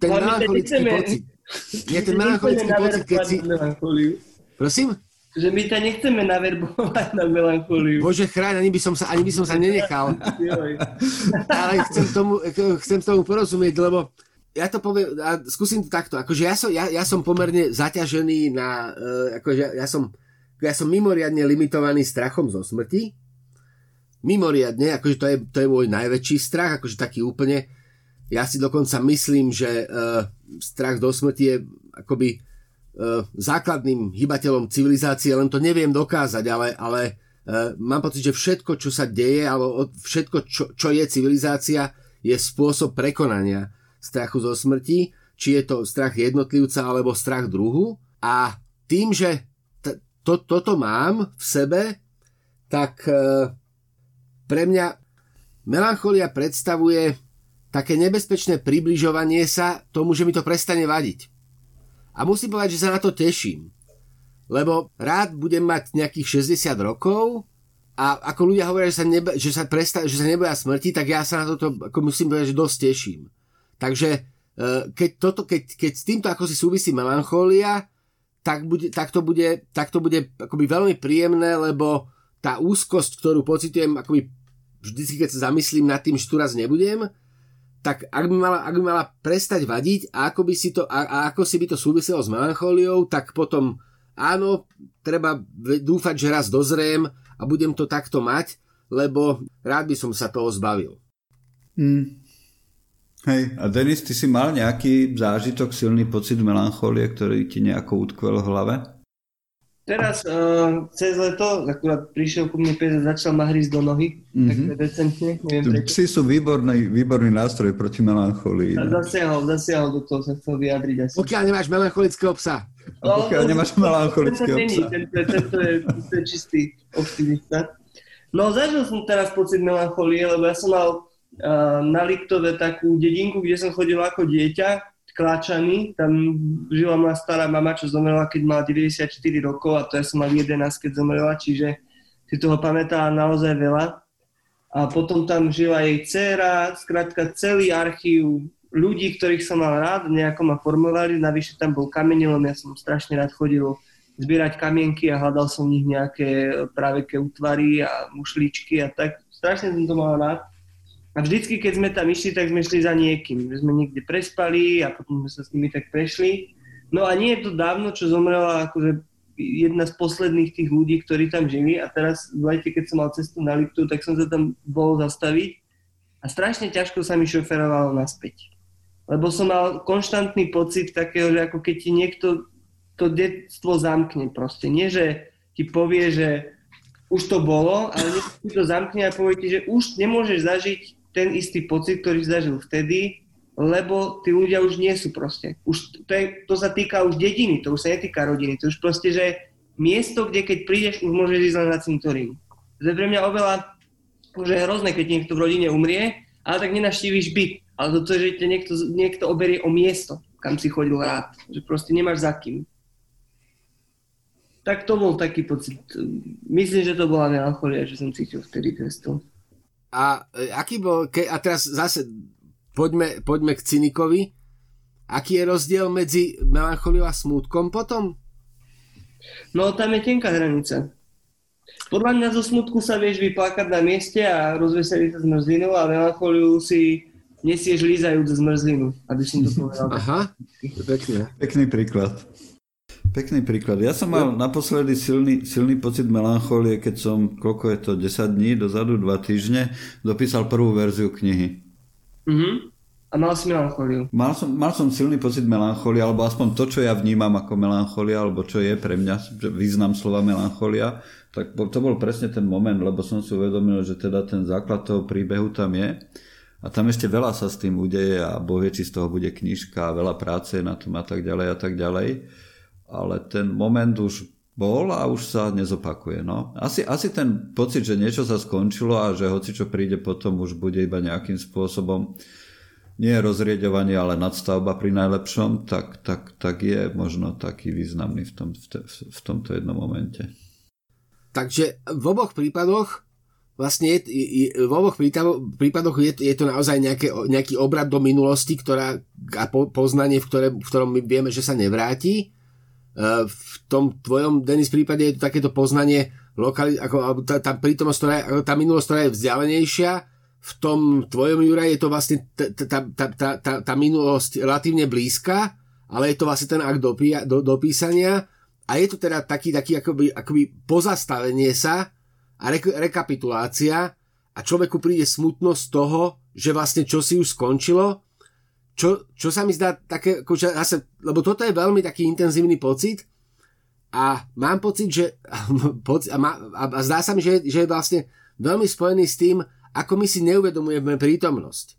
ten melancholický pocit. Nie, ten melancholický pocit, keď si... Prosím? Že my ťa nechceme naverbovať na melancholiu. Bože chráň, ani by som sa, ani by som sa nenechal. Ale chcem tomu, chcem tomu porozumieť, lebo ja to poviem, a skúsim to takto, akože ja som, ja, ja som pomerne zaťažený na, uh, akože ja som, ja som mimoriadne limitovaný strachom zo smrti, mimoriadne, akože to je, to je môj najväčší strach, akože taký úplne, ja si dokonca myslím, že uh, strach do smrti je akoby uh, základným hybateľom civilizácie, len to neviem dokázať, ale, ale uh, mám pocit, že všetko, čo sa deje, alebo všetko, čo, čo je civilizácia, je spôsob prekonania strachu zo smrti, či je to strach jednotlivca alebo strach druhu. A tým, že t- to, toto mám v sebe, tak e, pre mňa melancholia predstavuje také nebezpečné približovanie sa tomu, že mi to prestane vadiť. A musím povedať, že sa na to teším. Lebo rád budem mať nejakých 60 rokov a ako ľudia hovoria, že sa, neba, že sa, presta, že sa neboja smrti, tak ja sa na toto, ako musím povedať, že dosť teším. Takže e, keď, toto, keď, keď s týmto ako si súvisí melanchólia, tak, bude, tak, to bude, tak to bude akoby veľmi príjemné, lebo tá úzkosť, ktorú pocitujem akoby vždycky, keď sa zamyslím nad tým, že tu raz nebudem, tak ak by mala, ak by mala prestať vadiť a ako, by si to, a, a ako si by to súviselo s melanchóliou, tak potom áno, treba dúfať, že raz dozriem a budem to takto mať, lebo rád by som sa toho zbavil. Mm. Hej, a Denis, ty si mal nejaký zážitok, silný pocit melancholie, ktorý ti nejako utkvel v hlave? Teraz uh, cez leto akurát prišiel ku mne pes a začal ma hrísť do nohy, mm-hmm. tak decentne, neviem prečo. Psi sú výborný, výborný nástroj proti melancholii. A zasiahol, zasiahol do toho, sa chcel vyjadriť asi. Pokiaľ nemáš melancholického psa. A pokiaľ no, nemáš melancholického psa. Je, tento je čistý optimista. No zažil som teraz pocit melancholie, lebo ja som mal na Liptove takú dedinku, kde som chodil ako dieťa, Kláčany, tam žila moja stará mama, čo zomrela, keď mala 94 rokov a to ja som mal 11, keď zomrela, čiže si toho pamätá naozaj veľa. A potom tam žila jej dcéra, skrátka celý archív ľudí, ktorých som mal rád, nejako ma formovali, navyše tam bol kamenilom, ja som strašne rád chodil zbierať kamienky a hľadal som v nich nejaké praveké útvary a mušličky a tak. Strašne som to mal rád. A vždycky, keď sme tam išli, tak sme šli za niekým. Že sme niekde prespali a potom sme sa s nimi tak prešli. No a nie je to dávno, čo zomrela akože jedna z posledných tých ľudí, ktorí tam žili a teraz v lete, keď som mal cestu na Liptu, tak som sa tam bol zastaviť a strašne ťažko sa mi šoferovalo naspäť. Lebo som mal konštantný pocit takého, že ako keď ti niekto to detstvo zamkne proste. Nie, že ti povie, že už to bolo, ale ti to zamkne a povie ti, že už nemôžeš zažiť ten istý pocit, ktorý zažil vtedy, lebo tí ľudia už nie sú proste. Už to, je, to sa týka už dediny, to už sa netýka rodiny. To už proste, že miesto, kde keď prídeš, už môžeš ísť len na cintorín. To je pre mňa oveľa, už je hrozné, keď niekto v rodine umrie, ale tak nenavštívíš byt. Ale to že ťa niekto, niekto oberie o miesto, kam si chodil rád. Že proste nemáš za kým. Tak to bol taký pocit. Myslím, že to bola melancholia, že som cítil vtedy cestu. A e, aký bol, ke, a teraz zase poďme, poďme k cynikovi. Aký je rozdiel medzi melancholiou a smútkom potom? No tam je tenká hranica. Podľa mňa zo smutku sa vieš vyplakať na mieste a rozveseliť sa zmrzlinu a melancholiu si nesieš lízajúc zmrzlinu, aby som to povedal. Aha, pekne. Pekný príklad. Pekný príklad. Ja som mal naposledy silný, silný pocit melancholie, keď som, koľko je to, 10 dní dozadu, 2 týždne, dopísal prvú verziu knihy. Mhm. A mal si melancholiu? Mal som, mal som silný pocit melancholie, alebo aspoň to, čo ja vnímam ako melancholia, alebo čo je pre mňa význam slova melancholia, tak to bol presne ten moment, lebo som si uvedomil, že teda ten základ toho príbehu tam je. A tam ešte veľa sa s tým udeje a boh vie, či z toho bude knižka, veľa práce na tom a tak ďalej a tak ďalej ale ten moment už bol a už sa nezopakuje. No. Asi, asi ten pocit, že niečo sa skončilo a že hoci čo príde potom už bude iba nejakým spôsobom nie rozrieďovanie, ale nadstavba pri najlepšom, tak, tak, tak je možno taký významný v, tom, v, te, v tomto jednom momente. Takže v oboch prípadoch vlastne je, je, v oboch prípadoch je, je to naozaj nejaké, nejaký obrad do minulosti, ktorá, a po, poznanie, v, ktoré, v ktorom my vieme, že sa nevráti. Uh, v tom tvojom, Denis, prípade je to takéto poznanie lokali, ako, tá, tá prítomnosť, ktorá, tá minulosť, ktorá je vzdialenejšia, v tom tvojom Jura je to vlastne tá, tá, tá, tá, tá minulosť relatívne blízka, ale je to vlastne ten akt dopí, do, dopísania a je to teda taký, taký akoby, akoby pozastavenie sa a re, rekapitulácia a človeku príde smutnosť toho, že vlastne čo si už skončilo, čo, čo sa mi zdá také, akože zase, lebo toto je veľmi taký intenzívny pocit a mám pocit, že a, má, a zdá sa mi, že, že je vlastne veľmi spojený s tým, ako my si neuvedomujeme prítomnosť.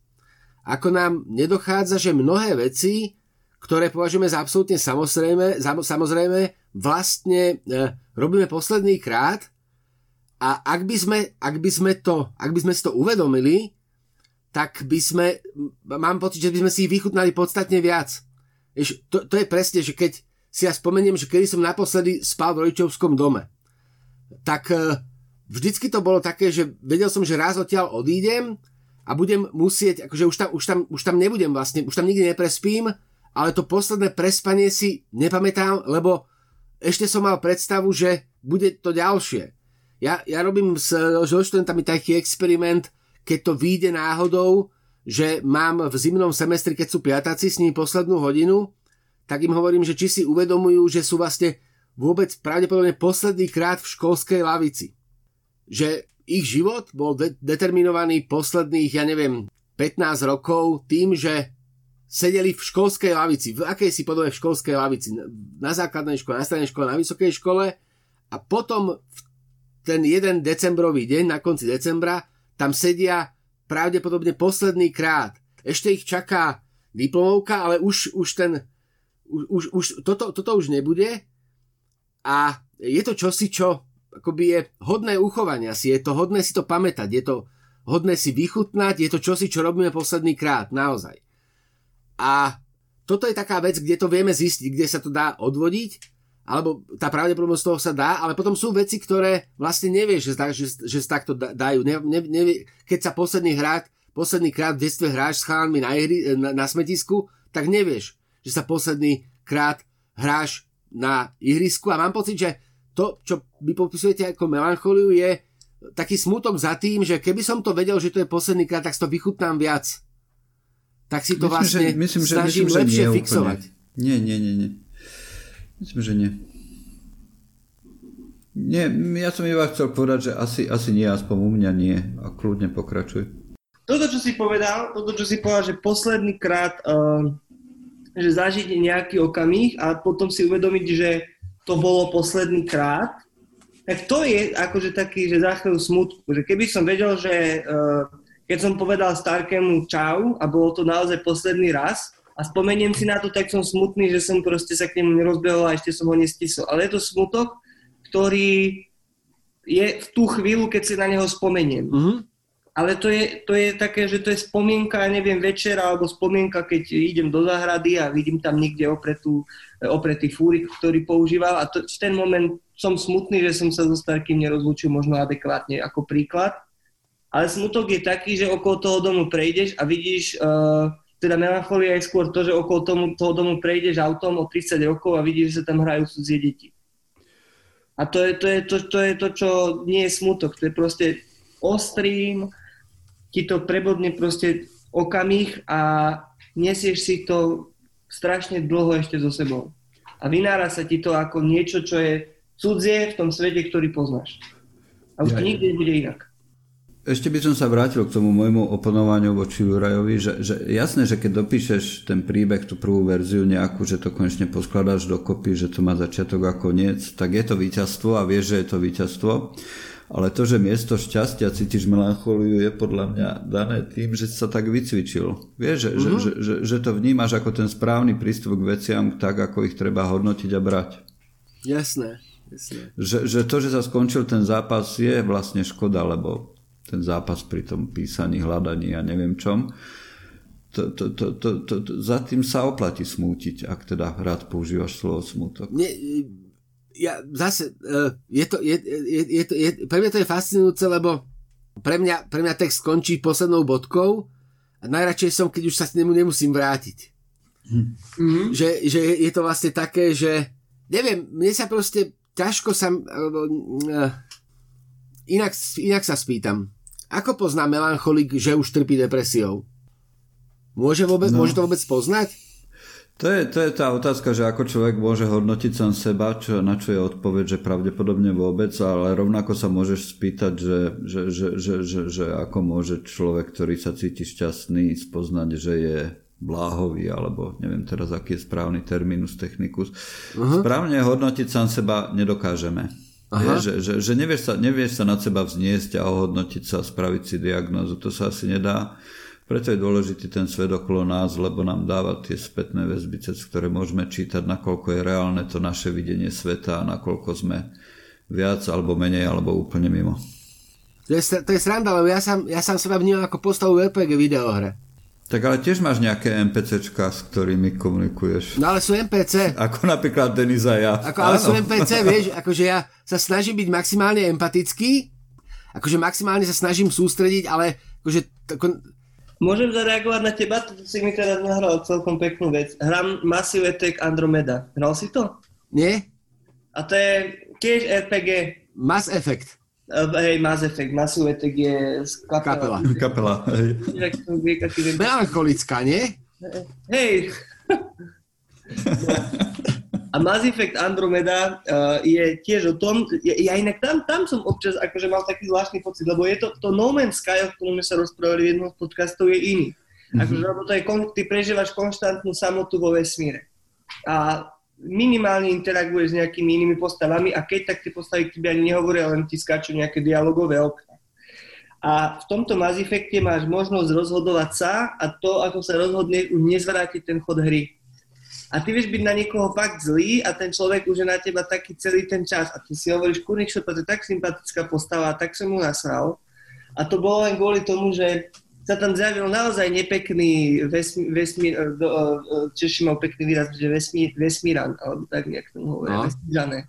Ako nám nedochádza, že mnohé veci, ktoré považujeme za absolútne samozrejme, samozrejme vlastne e, robíme posledný krát a ak by, sme, ak, by sme to, ak by sme si to uvedomili, tak by sme, mám pocit, že by sme si ich vychutnali podstatne viac. Vieš, to, to je presne, že keď si ja spomeniem, že kedy som naposledy spal v rodičovskom dome, tak e, vždycky to bolo také, že vedel som, že raz odtiaľ odídem a budem musieť, akože už tam, už tam, už tam nebudem vlastne, už tam nikdy neprespím, ale to posledné prespanie si nepamätám, lebo ešte som mal predstavu, že bude to ďalšie. Ja, ja robím s, so študentami taký experiment, keď to vyjde náhodou, že mám v zimnom semestri, keď sú piatáci s nimi poslednú hodinu, tak im hovorím, že či si uvedomujú, že sú vlastne vôbec pravdepodobne posledný krát v školskej lavici. Že ich život bol de- determinovaný posledných, ja neviem, 15 rokov tým, že sedeli v školskej lavici, v akej si podobe v školskej lavici, na základnej škole, na strednej škole, na vysokej škole a potom v ten jeden decembrový deň, na konci decembra, tam sedia pravdepodobne posledný krát. Ešte ich čaká diplomovka, ale už, už ten, už, už, toto, toto už nebude a je to čosi, čo akoby je hodné uchovania si, je to hodné si to pamätať, je to hodné si vychutnať, je to čosi, čo robíme posledný krát, naozaj. A toto je taká vec, kde to vieme zistiť, kde sa to dá odvodiť, alebo tá pravdepodobnosť toho sa dá, ale potom sú veci, ktoré vlastne nevieš, že, že, že sa takto dajú. Ne, ne, ne, keď sa posledný, hrát, posledný krát v detstve hráš s chalánmi na, ihri, na, na smetisku, tak nevieš, že sa posledný krát hráš na ihrisku a mám pocit, že to, čo vy popisujete ako melancholiu, je taký smutok za tým, že keby som to vedel, že to je posledný krát, tak si to vychutnám viac. Tak si to myslím, vlastne že, myslím, že, snažím myslím, lepšie nie, fixovať. Nie, nie, nie, nie. Myslím, že nie. Nie, ja som iba chcel povedať, že asi, asi nie, aspoň u mňa nie. A kľudne pokračuj. Toto, čo si povedal, toto, čo si povedal, že posledný krát, uh, že zažiť nejaký okamih a potom si uvedomiť, že to bolo posledný krát, tak to je akože taký, že za chvíľu smutku, že keby som vedel, že uh, keď som povedal Starkému čau a bolo to naozaj posledný raz a spomeniem si na to, tak som smutný, že som proste sa k nemu nerozbehol a ešte som ho nestisol. Ale je to smutok, ktorý je v tú chvíľu, keď si na neho spomeniem. Mm-hmm ale to je, to je také, že to je spomienka, neviem, večer, alebo spomienka, keď idem do záhrady a vidím tam niekde opretú, opretý fúrik, ktorý používal a to, v ten moment som smutný, že som sa so starkým nerozlúčil možno adekvátne ako príklad. Ale smutok je taký, že okolo toho domu prejdeš a vidíš, uh, teda melancholia je skôr to, že okolo tomu, toho domu prejdeš autom o 30 rokov a vidíš, že sa tam hrajú cudzie deti. A to je to, je to, to, je to čo nie je smutok, to je proste ostrým, ti to prebodne proste okamih a nesieš si to strašne dlho ešte so sebou. A vynára sa ti to ako niečo, čo je cudzie v tom svete, ktorý poznáš. A už to nikdy nebude inak. Ešte by som sa vrátil k tomu môjmu oponovaniu voči Jurajovi, že, že jasné, že keď dopíšeš ten príbeh, tú prvú verziu nejakú, že to konečne poskladáš dokopy, že to má začiatok a koniec, tak je to víťazstvo a vieš, že je to víťazstvo ale to, že miesto šťastia cítiš melanchóliu je podľa mňa dané tým, že sa tak vycvičil. Vieš, že, uh-huh. že, že, že to vnímaš ako ten správny prístup k veciam tak, ako ich treba hodnotiť a brať. Jasné. jasné. Že, že to, že sa skončil ten zápas je vlastne škoda, lebo ten zápas pri tom písaní, hľadaní a neviem čom, to, to, to, to, to, to, za tým sa oplatí smútiť, ak teda rád používaš slovo smútok. Nie, ja zase, uh, je to, je, je, je to, je, pre mňa to je fascinujúce, lebo Pre mňa, pre mňa text skončí poslednou bodkou a najradšej som, keď už sa k nemu nemusím vrátiť. Mm-hmm. Že, že je to vlastne také, že neviem, mne sa proste ťažko sa uh, inak, inak sa spýtam. Ako pozná melancholik, že už trpí depresiou? Môže, vôbec, no. môže to vôbec poznať? To je, to je tá otázka, že ako človek môže hodnotiť sám seba, čo, na čo je odpoveď, že pravdepodobne vôbec, ale rovnako sa môžeš spýtať, že, že, že, že, že, že ako môže človek, ktorý sa cíti šťastný, spoznať, že je bláhový, alebo neviem teraz, aký je správny terminus technicus. Uh-huh. Správne hodnotiť sám seba nedokážeme. Aha. Je, že, že, nevieš, sa, nevieš sa nad seba vzniesť a ohodnotiť sa a spraviť si diagnózu. To sa asi nedá. Preto je dôležitý ten svet okolo nás, lebo nám dáva tie spätné väzby, cez ktoré môžeme čítať, nakoľko je reálne to naše videnie sveta a nakoľko sme viac alebo menej alebo úplne mimo. To je, to je sranda, lebo ja sám, ja sám seba vnímam ako postavu RPG videohre. Tak ale tiež máš nejaké NPCčka, s ktorými komunikuješ. No ale sú NPC. Ako napríklad Deniza ja. Ako, ale Áno. sú NPC, vieš, akože ja sa snažím byť maximálne empatický, akože maximálne sa snažím sústrediť, ale akože... Tako... Môžem zareagovať na teba? To si mi teraz nahral celkom peknú vec. Hram Massive Attack Andromeda. Hral si to? Nie. A to je tiež RPG. Mass Effect. Uh, hej, Mass Effect, Mass Effect je z kapela. Kapela. hej. Melancholická, nie? Hej. A Mass Effect Andromeda uh, je tiež o tom, ja, ja inak tam, tam som občas akože mal taký zvláštny pocit, lebo je to, to No Man's Sky, o ktorom sme sa rozprávali v jednom z podcastov, je iný. Mm-hmm. Akože, lebo to je, ty prežívaš konštantnú samotu vo vesmíre. A minimálne interaguješ s nejakými inými postavami a keď tak tie postavy k tebe ani nehovoria, len ti skáču nejaké dialogové okna. A v tomto Mass Effecte máš možnosť rozhodovať sa a to, ako sa rozhodne, už nezvráti ten chod hry. A ty vieš byť na niekoho fakt zlý a ten človek už je na teba taký celý ten čas. A ty si hovoríš, kurník, to je tak sympatická postava, tak som mu nasral. A to bolo len kvôli tomu, že sa tam zjavil naozaj nepekný vesmír, vesmír do, Češi mal pekný výraz, že vesmír, vesmíran, alebo tak nejak tomu hovoria, no. vesmírané.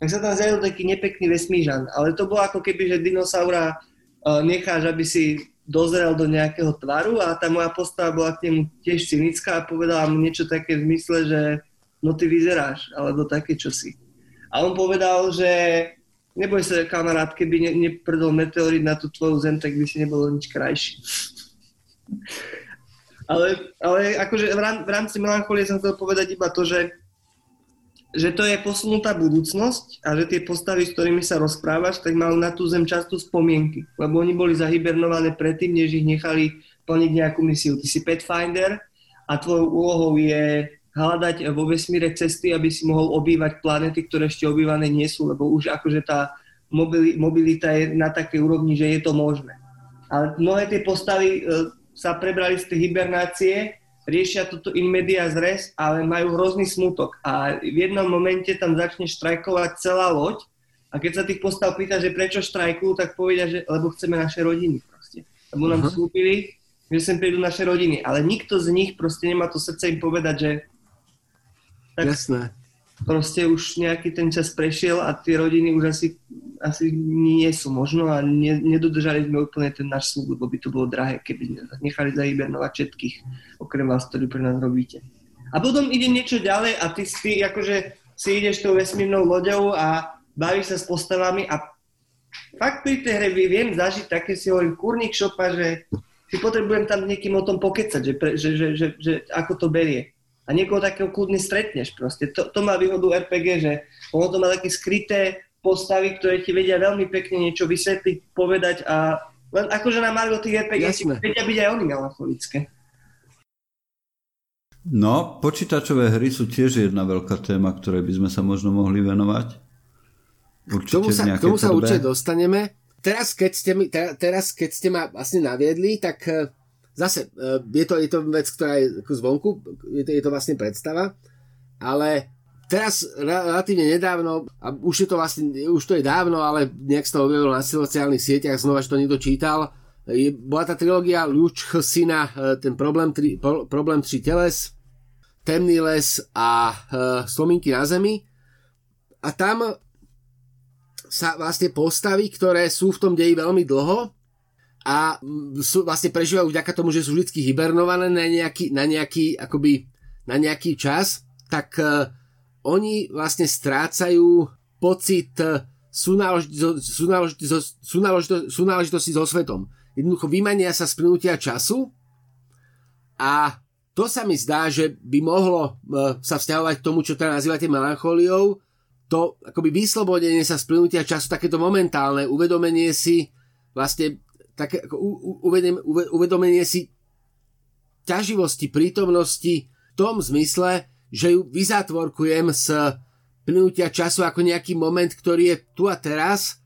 Tak sa tam zjavil taký nepekný vesmížan, ale to bolo ako keby, že dinosaura necháš, aby si dozrel do nejakého tvaru a tá moja postava bola k nemu tiež cynická a povedala mu niečo také v zmysle, že no ty vyzeráš, alebo také čosi. A on povedal, že neboj sa kamarát, keby ne, neprdol meteorit na tú tvoju zem, tak by si nebolo nič krajší ale, ale akože v rámci melancholie som chcel povedať iba to, že, že to je posunutá budúcnosť a že tie postavy, s ktorými sa rozprávaš, tak majú na tú zem často spomienky, lebo oni boli zahybernované predtým, než ich nechali plniť nejakú misiu. Ty si Pathfinder a tvojou úlohou je hľadať vo vesmíre cesty, aby si mohol obývať planety, ktoré ešte obývané nie sú, lebo už akože tá mobilita je na takej úrovni, že je to možné. Ale mnohé tie postavy e, sa prebrali z tej hibernácie, riešia toto in media zres, ale majú hrozný smutok. A v jednom momente tam začne štrajkovať celá loď a keď sa tých postav pýta, že prečo štrajkujú, tak povedia, že lebo chceme naše rodiny proste. Lebo nám uh-huh. slúbili, že sem prídu naše rodiny. Ale nikto z nich proste nemá to srdce im povedať, že tak Jasné proste už nejaký ten čas prešiel a tie rodiny už asi, asi nie sú možno a ne, nedodržali sme úplne ten náš slúb, lebo by to bolo drahé, keby nechali zahybernovať všetkých, okrem vás, ktorí pre nás robíte. A potom ide niečo ďalej a ty, ty akože si ideš tou vesmírnou loďou a bavíš sa s postavami a fakt pri tej hre viem zažiť také si hovorím kurník šopa, že si potrebujem tam niekým o tom pokecať, že, pre, že, že, že, že ako to berie a niekoho takého kľudne stretneš proste. To, to má výhodu RPG, že ono to má také skryté postavy, ktoré ti vedia veľmi pekne niečo vysvetliť, povedať a len akože na Mario tých RPG Jasne. vedia byť aj oni melancholické. No, počítačové hry sú tiež jedna veľká téma, ktorej by sme sa možno mohli venovať. Určite k tomu sa, k tomu sa určite dostaneme. Teraz keď, ste mi, teraz, keď ste ma vlastne naviedli, tak eh, zase, e, je to, je to vec, ktorá je zvonku, je to, je to vlastne predstava, ale teraz relatívne nedávno, a už je to vlastne, už to je dávno, ale nejak sa to objavilo na sociálnych sieťach, znova, že to niekto čítal, je, bola tá trilógia Ľuč Chsina, e, ten problém, tri, problém tri teles, Temný les a uh, Slominky na zemi. A tam sa vlastne postavy, ktoré sú v tom deji veľmi dlho, a sú, vlastne prežívajú vďaka tomu, že sú vždy hibernované na nejaký, na nejaký, akoby, na nejaký čas, tak uh, oni vlastne strácajú pocit uh, súnáležitosti so svetom. Jednoducho vymania sa z času a to sa mi zdá, že by mohlo uh, sa vzťahovať k tomu, čo teda nazývate melanchóliou, to akoby vyslobodenie sa z času, takéto momentálne uvedomenie si vlastne také ako uvedem, uvedomenie si ťaživosti prítomnosti v tom zmysle, že ju vyzatvorkujem z plynutia času ako nejaký moment, ktorý je tu a teraz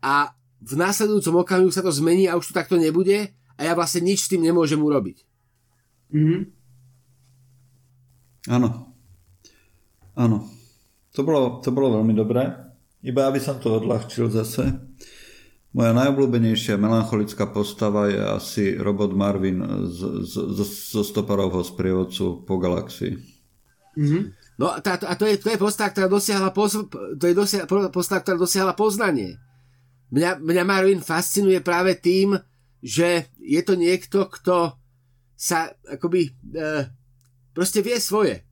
a v následujúcom okamihu sa to zmení a už to takto nebude a ja vlastne nič s tým nemôžem urobiť. Mm-hmm. Áno. Áno. To bolo, to bolo veľmi dobré. Iba aby som to odľahčil zase. Moja najobľúbenejšia melancholická postava je asi robot Marvin zo stoparovho sprievodcu po galaxii. Mm-hmm. No tá, a to, je, to je postava, ktorá dosiahla, poz, to je dosia, postava, ktorá dosiahla poznanie. Mňa, mňa Marvin fascinuje práve tým, že je to niekto, kto sa akoby e, proste vie svoje.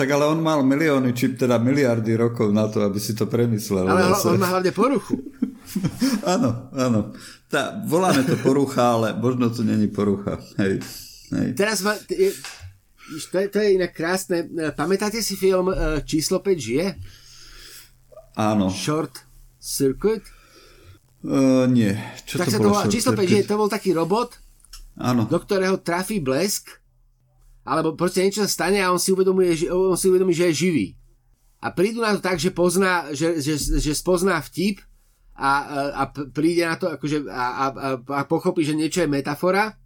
Tak ale on mal milióny, či teda miliardy rokov na to, aby si to premyslel. Ale on má hlavne poruchu. áno, áno. Tá, voláme to porucha, ale možno to není porucha. Hej, hej. Teraz ma, to, je, to je inak krásne. Pamätáte si film uh, Číslo 5 žije? Áno. Short Circuit? Uh, nie. Čo tak to sa? To, číslo 5 žije, to bol taký robot, Áno. do ktorého trafí blesk, alebo proste niečo sa stane a on si uvedomuje, že, on si uvedomí, že je živý. A prídu na to tak, že, pozná, že, že, že spozná vtip a, a príde na to akože, a, a, a pochopí, že niečo je metafora.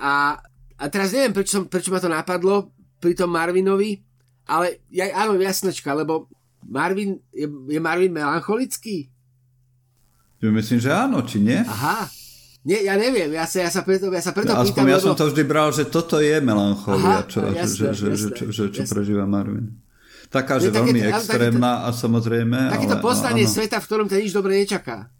A, a teraz neviem, prečo, som, prečo ma to napadlo pri tom Marvinovi, ale ja, áno, jasnačka, lebo Marvin, je, je Marvin melancholický? Ja myslím, že áno, či nie? Aha, nie, ja neviem, ja sa, ja sa preto, ja sa preto ja, pýtam, ja lebo... som to vždy bral, že toto je melancholia, Aha, čo, jasné, že, že, že, čo jasné. prežíva Marvin. Taká, že veľmi také, extrémna a samozrejme... Takéto poznanie sveta, v ktorom ťa nič dobre nečaká.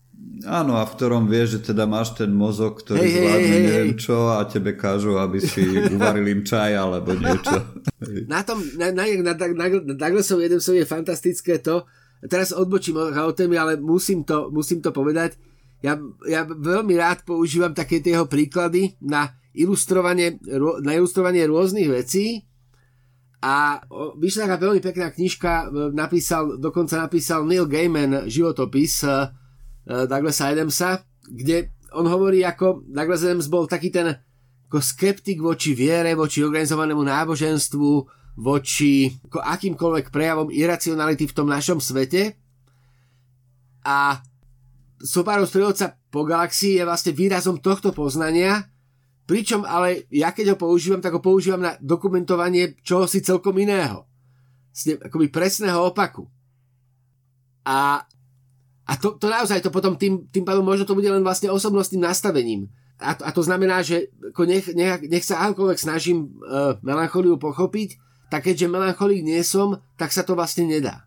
Áno, a v ktorom vieš, že teda máš ten mozog, ktorý hey, zvládne hey, hey, neviem čo a tebe kážu, aby si uvaril im čaj alebo niečo. na tom, na, na, na, na, na Douglasov Adamsovi je fantastické to, teraz odbočím od témy, ale musím to, musím to povedať, ja, ja veľmi rád používam také jeho príklady na ilustrovanie, na ilustrovanie rôznych vecí a vyšla taká veľmi pekná knižka, e, napísal, dokonca napísal Neil Gaiman životopis e, e, Douglasa Adamsa, kde on hovorí, ako Douglas Adams bol taký ten ako skeptik voči viere, voči organizovanému náboženstvu, voči akýmkoľvek prejavom iracionality v tom našom svete. A Sopárov sprievodca po galaxii je vlastne výrazom tohto poznania Pričom ale ja keď ho používam, tak ho používam na dokumentovanie čohosi celkom iného. Akoby presného opaku. A, a to, to naozaj to potom tým, tým pádom možno to bude len vlastne osobnostným nastavením. A to, a to znamená, že ako nech, nech, nech sa akokoľvek snažím uh, melancholiu pochopiť, tak keďže melancholík nie som, tak sa to vlastne nedá.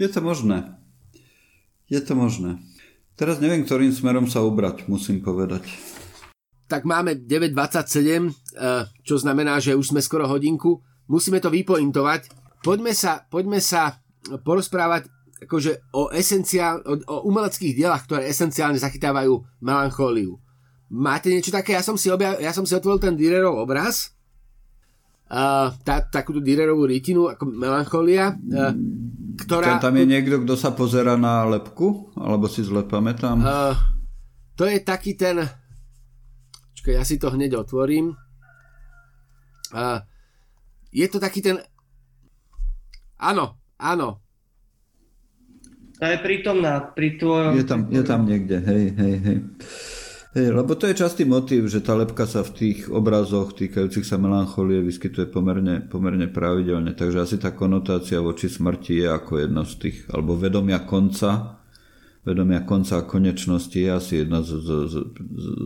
Je to možné. Je to možné. Teraz neviem, ktorým smerom sa ubrať, musím povedať tak máme 9.27, eh, čo znamená, že už sme skoro hodinku. Musíme to vypointovať. Poďme sa, poďme sa porozprávať akože o, esenciál, o, o umeleckých dielach, ktoré esenciálne zachytávajú melanchóliu. Máte niečo také? Ja som si, obja- ja som si otvoril ten Dürerov obraz, uh, tá, takúto Dürerovú rytinu, ako melancholia, uh, ktorá... Tam, tam je niekto, kto sa pozera na lepku? Alebo si zle pamätám? Uh, to je taký ten Počkaj, ja si to hneď otvorím. Uh, je to taký ten... Áno, áno. To je prítomná pri tvojom... Je tam, je tam niekde, hej, hej, hej. Hej, lebo to je častý motív, že tá lepka sa v tých obrazoch týkajúcich sa melancholie vyskytuje pomerne, pomerne pravidelne. Takže asi tá konotácia voči smrti je ako jedna z tých, alebo vedomia konca, vedomia konca a konečnosti je asi jedna z, z, z,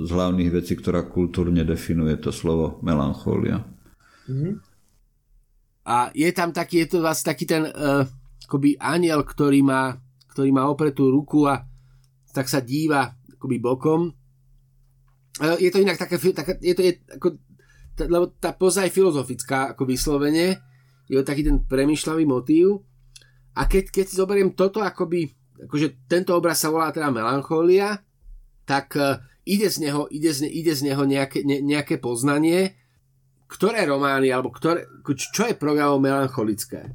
z hlavných vecí, ktorá kultúrne definuje to slovo melancholia. Mm-hmm. A je tam taký, je to vlastne taký ten uh, akoby aniel, ktorý má, ktorý má opretú ruku a tak sa díva akoby bokom. Je to inak také, také je to, je, ako, tá, lebo tá poza je filozofická, ako vyslovene, je to taký ten premyšľavý motív. A keď, keď si zoberiem toto, akoby, akože tento obraz sa volá teda melancholia, tak uh, ide z neho, ide z, ide z neho nejaké, ne, nejaké poznanie, ktoré romány, alebo ktoré, čo je programom melancholické?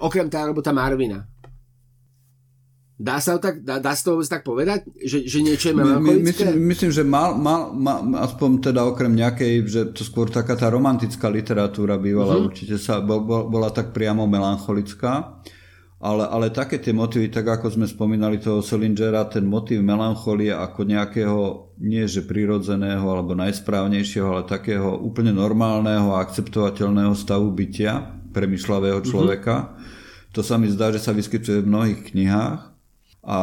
Okrem tá robota Marvina. Dá sa, to tak, dá, dá sa to vôbec tak povedať? Že, že niečo je melancholické? My, myslím, myslím, že mal, mal, mal, aspoň teda okrem nejakej, že to skôr taká tá romantická literatúra bývala, uh-huh. určite sa, bol, bol, bola tak priamo melancholická. Ale, ale také tie motívy, tak ako sme spomínali toho Selingera, ten motív melancholie ako nejakého, nie že prirodzeného alebo najsprávnejšieho, ale takého úplne normálneho a akceptovateľného stavu bytia premyšľavého mhm. človeka. Uh-huh. To sa mi zdá, že sa vyskytuje v mnohých knihách a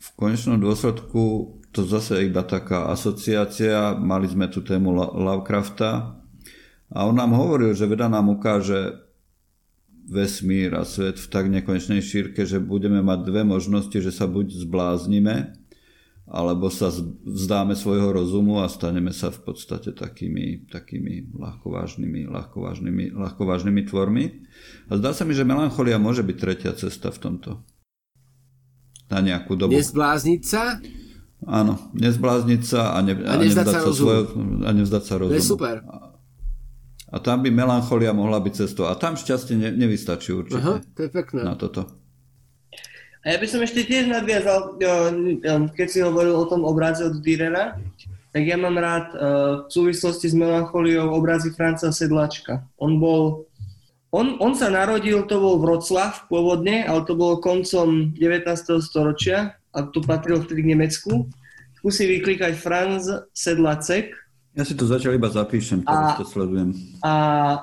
v konečnom dôsledku to zase iba taká asociácia, mali sme tu tému Lovecrafta. A on nám hovoril, že veda nám ukáže vesmír a svet v tak nekonečnej šírke, že budeme mať dve možnosti, že sa buď zbláznime, alebo sa vzdáme svojho rozumu a staneme sa v podstate takými, takými ľahkovážnymi, ľahkovážnymi, ľahkovážnymi tvormi. A zdá sa mi, že melancholia môže byť tretia cesta v tomto na nejakú dobu. Nezblázniť sa? Áno, nezblázniť sa a, ne, a, a nevzdať, sa, svoj, a nevzdať sa rozumu. To je super. A, a tam by melancholia mohla byť cestou. A tam šťastie ne, nevystačí určite. Aha, to je pekné. Na toto. A ja by som ešte tiež nadviazal, keď si hovoril o tom obraze od Dürera, tak ja mám rád v súvislosti s melancholiou obrazy Franca Sedlačka. On bol on, on sa narodil, to bol Vroclav pôvodne, ale to bolo koncom 19. storočia a to patrilo vtedy k Nemecku. Skúsi vyklikať Franz Sedlacek. Ja si to zatiaľ iba zapíšem, to sledujem. A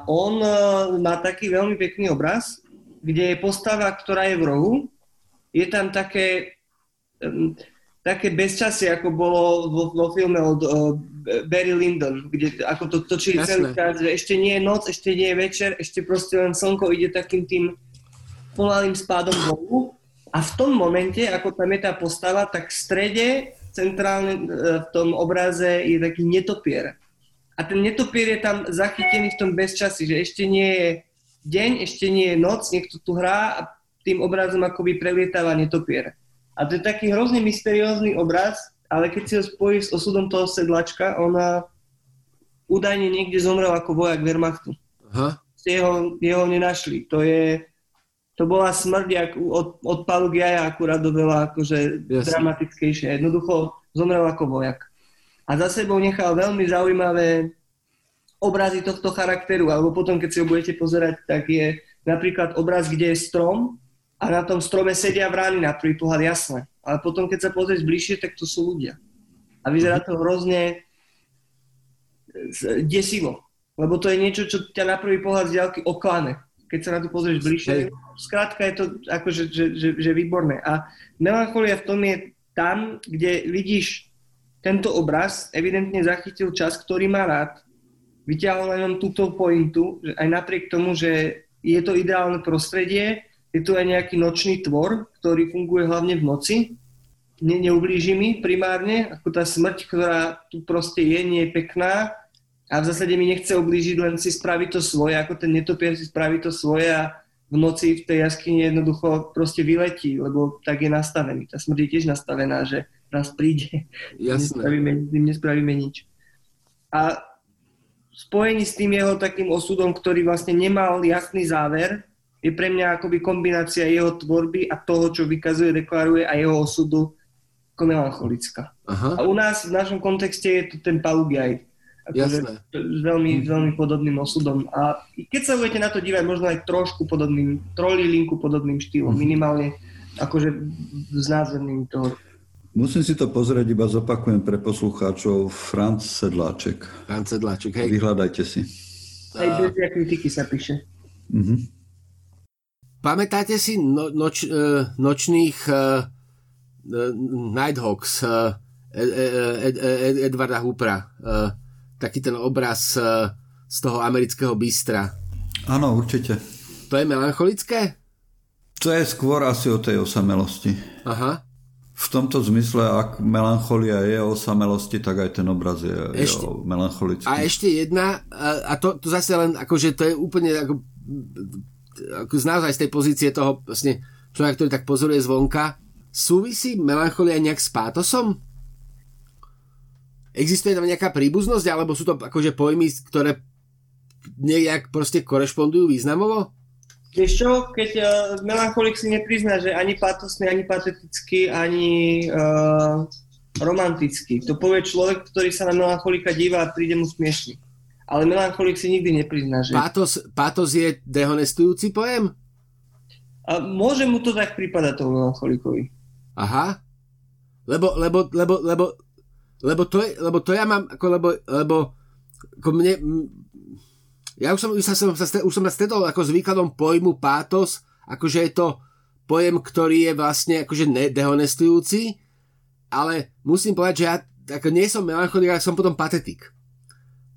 on uh, má taký veľmi pekný obraz, kde je postava, ktorá je v rohu. Je tam také, také bezčasie, ako bolo vo, vo filme od uh, Barry Lyndon, kde ako to točí celý čas, že ešte nie je noc, ešte nie je večer, ešte proste len slnko ide takým tým pomalým spádom dolu. A v tom momente, ako tam je tá postava, tak v strede, centrálne e, v tom obraze je taký netopier. A ten netopier je tam zachytený v tom bezčasí, že ešte nie je deň, ešte nie je noc, niekto tu hrá a tým obrazom akoby prelietáva netopier. A to je taký hrozne mysteriózny obraz, ale keď si ho spojí s osudom toho sedlačka, ona údajne niekde zomrel ako vojak Wehrmachtu. Aha. Jeho, jeho nenašli. To je, to bola smrť jak od, od Paluk Jaja akurát do veľa akože dramatickejšie. Jednoducho zomrel ako vojak. A za sebou nechal veľmi zaujímavé obrazy tohto charakteru, alebo potom, keď si ho budete pozerať, tak je napríklad obraz, kde je strom a na tom strome sedia vrány na prvý pohľad jasné ale potom, keď sa pozrieš bližšie, tak to sú ľudia. A vyzerá to hrozne desivo. Lebo to je niečo, čo ťa na prvý pohľad z diaľky oklane. Keď sa na to pozrieš bližšie, skrátka je to akože, že, že, že výborné. A melancholia v tom je tam, kde vidíš tento obraz, evidentne zachytil čas, ktorý má rád, vyťahol len túto pointu, že aj napriek tomu, že je to ideálne prostredie, je tu aj nejaký nočný tvor, ktorý funguje hlavne v noci. Ne, neublíži mi primárne, ako tá smrť, ktorá tu proste je, nie je pekná a v zásade mi nechce ublížiť, len si spraví to svoje, ako ten netopier si spraví to svoje a v noci v tej jaskyni jednoducho proste vyletí, lebo tak je nastavený. Tá smrť je tiež nastavená, že raz príde, Jasné. nespravíme, nespravíme nič. A spojení s tým jeho takým osudom, ktorý vlastne nemal jasný záver, je pre mňa akoby kombinácia jeho tvorby a toho, čo vykazuje, deklaruje a jeho osudu ako melancholická. Aha. A u nás v našom kontexte je to ten Palugiaj. Akože s veľmi, mm. veľmi podobným osudom. A keď sa budete na to dívať, možno aj trošku podobným, trolilinku podobným štýlom, mm. minimálne akože s názorným toho. Musím si to pozrieť, iba zopakujem pre poslucháčov. Franc Sedláček. Franc Sedláček, hej. Vyhľadajte si. Aj bez kritiky sa píše. Mm-hmm. Pamätáte si no, noč, nočných uh, Nighthawks uh, Ed, Ed, Ed, Edvarda Hoopera? Uh, taký ten obraz uh, z toho amerického bystra. Áno, určite. To je melancholické? To je skôr asi o tej osamelosti. Aha. V tomto zmysle, ak melancholia je o samelosti, tak aj ten obraz je, ešte, je o melancholický. A ešte jedna, a to, to zase len, akože to je úplne ako naozaj z tej pozície toho vlastne človeka, ktorý tak pozoruje zvonka, súvisí melancholia nejak s pátosom? Existuje tam nejaká príbuznosť, alebo sú to akože pojmy, ktoré nejak proste korešpondujú významovo? Vieš čo, keď uh, melancholik si neprizná, že ani patosný, ani patetický, ani uh, romantický. To povie človek, ktorý sa na melancholika díva a príde mu smiešný. Ale melancholik si nikdy neprizná, že... Patos, patos je dehonestujúci pojem? A môže mu to tak prípadať tomu melancholikovi. Aha. Lebo, lebo, lebo, lebo, lebo, to, je, lebo to ja mám, ako, lebo, lebo ako mne, ja už som, už, som, už som stretol ako s výkladom pojmu pátos, akože je to pojem, ktorý je vlastne akože dehonestujúci, ale musím povedať, že ja ako nie som melancholik, ale som potom patetik.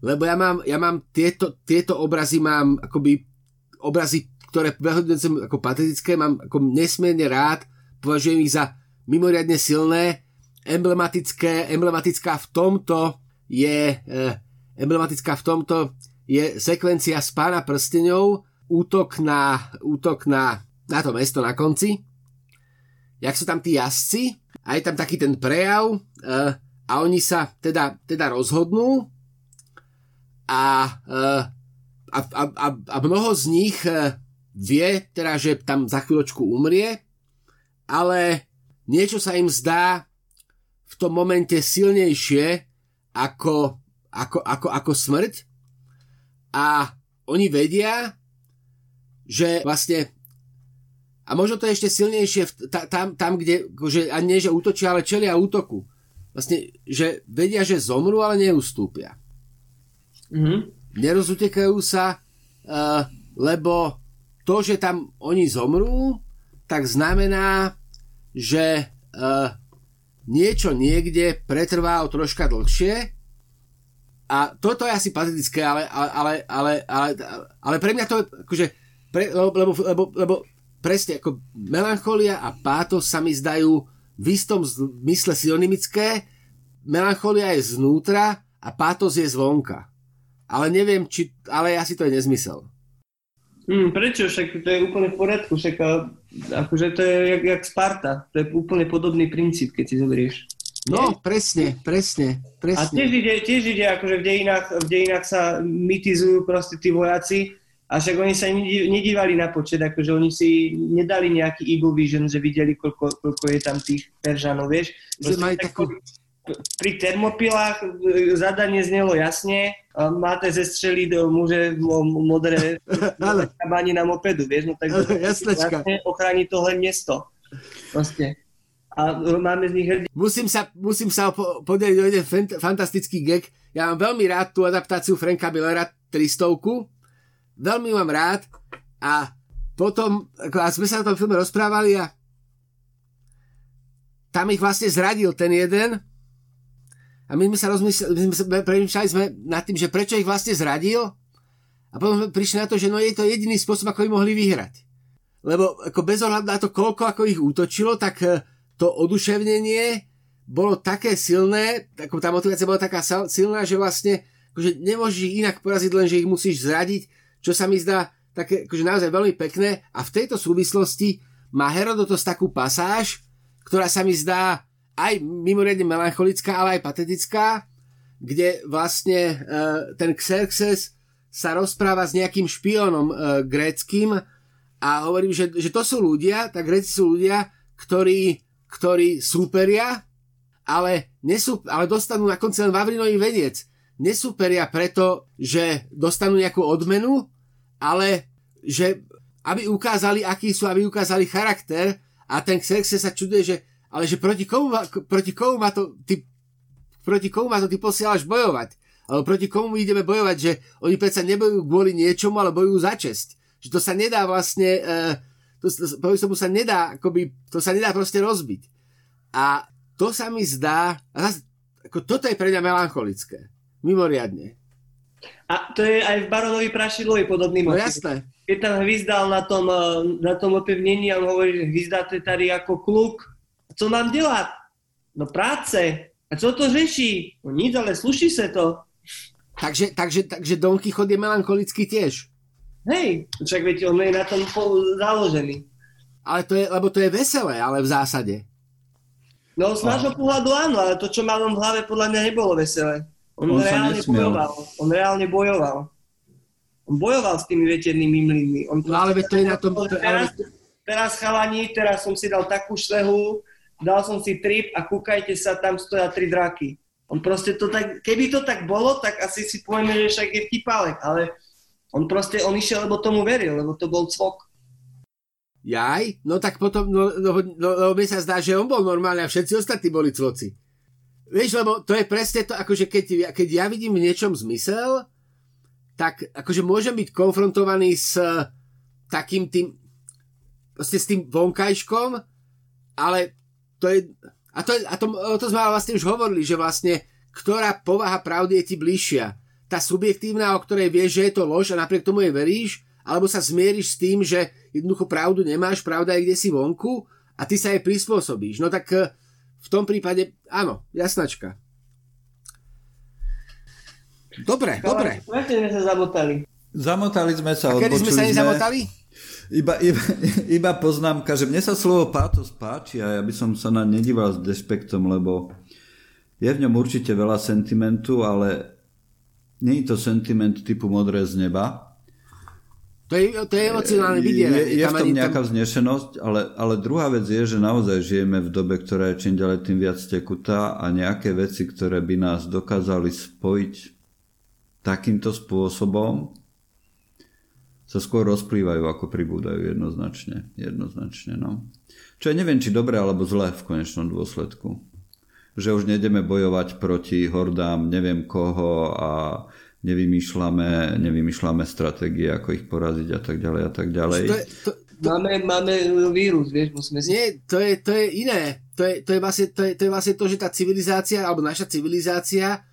Lebo ja mám, ja mám tieto, tieto obrazy, mám akoby obrazy, ktoré vyhodujem ako patetické, mám ako nesmierne rád, považujem ich za mimoriadne silné, emblematické, emblematická v tomto je, eh, emblematická v tomto je sekvencia z pána prstenov, útok na, útok na, na to mesto na konci, jak sú tam tí jazdci? A je tam taký ten prejav uh, a oni sa teda, teda rozhodnú a, uh, a, a, a, a mnoho z nich uh, vie teda, že tam za chvíľočku umrie, ale niečo sa im zdá v tom momente silnejšie ako, ako, ako, ako smrť a oni vedia, že vlastne a možno to je ešte silnejšie ta, tam, tam, kde, že, a nie, že útočia, ale čelia útoku. Vlastne, že vedia, že zomrú, ale neustúpia. Mm-hmm. Nerozutekajú sa, uh, lebo to, že tam oni zomrú, tak znamená, že uh, niečo niekde pretrvá o troška dlhšie a toto je asi patetické, ale, ale, ale, ale, ale pre mňa to je akože, pre, lebo, lebo, lebo, presne ako melancholia a pátos sa mi zdajú v istom zmysle synonymické. Melancholia je znútra a pátos je zvonka. Ale neviem, či, ale asi to je nezmysel. Hmm, prečo? Však to je úplne v poriadku. Však akože to je jak, jak Sparta. To je úplne podobný princíp, keď si zoberieš. No, presne, presne, presne. A tiež ide, tiež ide akože v dejinách, v dejinách sa mitizujú proste tí vojaci, a však oni sa nedívali na počet, akože oni si nedali nejaký Eagle Vision, že videli, koľko, koľko je tam tých Peržanov, vieš. Že majú takú... Pri termopilách e, zadanie znelo jasne, máte zestreliť do muže modré kabáni na mopedu, vieš, no tak jasne ochráni to len mesto. Proste a máme z nich hrdí. Musím sa, musím sa podeliť o jeden fantastický gag. Ja mám veľmi rád tú adaptáciu Franka Billera 300 Veľmi mám rád a potom, ako, a sme sa o tom filme rozprávali a tam ich vlastne zradil ten jeden a my sme sa rozmysleli, my sme premýšľali sme nad tým, že prečo ich vlastne zradil a potom sme prišli na to, že no je to jediný spôsob, ako ich mohli vyhrať. Lebo ako bez ohľadu na to, koľko ako ich útočilo, tak eh, to oduševnenie bolo také silné, ako tá motivácia bola taká silná, že vlastne akože nemôžeš ich inak poraziť, len že ich musíš zradiť, čo sa mi zdá také akože naozaj veľmi pekné a v tejto súvislosti má Herodotos takú pasáž, ktorá sa mi zdá aj mimoriadne melancholická, ale aj patetická, kde vlastne e, ten Xerxes sa rozpráva s nejakým špiónom e, gréckým a hovorím, že, že to sú ľudia, tak Gréci sú ľudia, ktorí ktorí súperia, ale, nesú, ale dostanú na konci len Vavrinový veniec. Nesúperia preto, že dostanú nejakú odmenu, ale že aby ukázali, aký sú, aby ukázali charakter a ten Xerxes sa čuduje, že ale že proti komu, proti komu ma to ty, proti komu ma to ty posielaš bojovať? Alebo proti komu ideme bojovať, že oni predsa nebojujú kvôli niečomu, ale bojujú za česť. Že to sa nedá vlastne uh, to, to, to sa nedá, akoby, to sa nedá proste rozbiť. A to sa mi zdá, a zase, ako toto je pre mňa melancholické. Mimoriadne. A to je aj v Baronovi Prašilovi podobný motiv. No jasné. Keď tam hvizdal na tom, eh, na tom opevnení a on hovorí, že hvizdáte tady ako kluk, co mám dělat? No práce. A co to řeší? No nic, ale sluší se to. Takže, takže, takže Don Quixote je melancholický tiež. Hej, však viete, on je na tom založený. Ale to je, lebo to je veselé, ale v zásade. No z nášho pohľadu áno, ale to, čo mal on v hlave, podľa mňa nebolo veselé. On, On reálne bojoval. On reálne bojoval. On bojoval s tými veternými mlynmi. On No ale to je na tom... Teraz, teraz chalani, teraz som si dal takú šlehu, dal som si trip a kúkajte sa, tam stoja tri draky. On proste to tak, keby to tak bolo, tak asi si povieme, že však je vtipálek, ale on proste, on išiel, lebo tomu veril, lebo to bol cvok. Jaj? No tak potom, no, no, no, no mi sa zdá, že on bol normálny a všetci ostatní boli cvoci. Vieš, lebo to je presne to, akože keď, keď ja vidím v niečom zmysel, tak akože môžem byť konfrontovaný s eh, takým tým, proste s tým vonkajškom, ale to je, a to, a to, o to sme vlastne už hovorili, že vlastne ktorá povaha pravdy je ti bližšia. Tá subjektívna, o ktorej vieš, že je to lož a napriek tomu jej veríš, alebo sa zmieriš s tým, že jednoducho pravdu nemáš, pravda je kde si vonku a ty sa jej prispôsobíš. No tak eh, v tom prípade, áno, jasnačka. Dobre, dobre. Prečo sme sa zabotali? Zamotali sme sa, A kedy sme sa nezamotali? Iba, iba, iba poznámka, že mne sa slovo pátos páči a ja by som sa na nedíval s despektom, lebo je v ňom určite veľa sentimentu, ale nie je to sentiment typu modré z neba. To je, to je emocionálne vidieť. Je, je v tom nejaká vznešenosť, ale, ale druhá vec je, že naozaj žijeme v dobe, ktorá je čím ďalej tým viac tekutá a nejaké veci, ktoré by nás dokázali spojiť takýmto spôsobom, sa skôr rozplývajú, ako pribúdajú jednoznačne. jednoznačne no. Čo ja neviem, či dobre alebo zle v konečnom dôsledku. Že už nejdeme bojovať proti hordám neviem koho a nevymýšľame, nevymýšľame stratégie, ako ich poraziť a tak ďalej a tak ďalej. To je, to, to, Máme, máme vírus, vieš, musíme si... nie, to je, to je iné. To je, to, je vlastne, to, je, to je vlastne to, že tá civilizácia, alebo naša civilizácia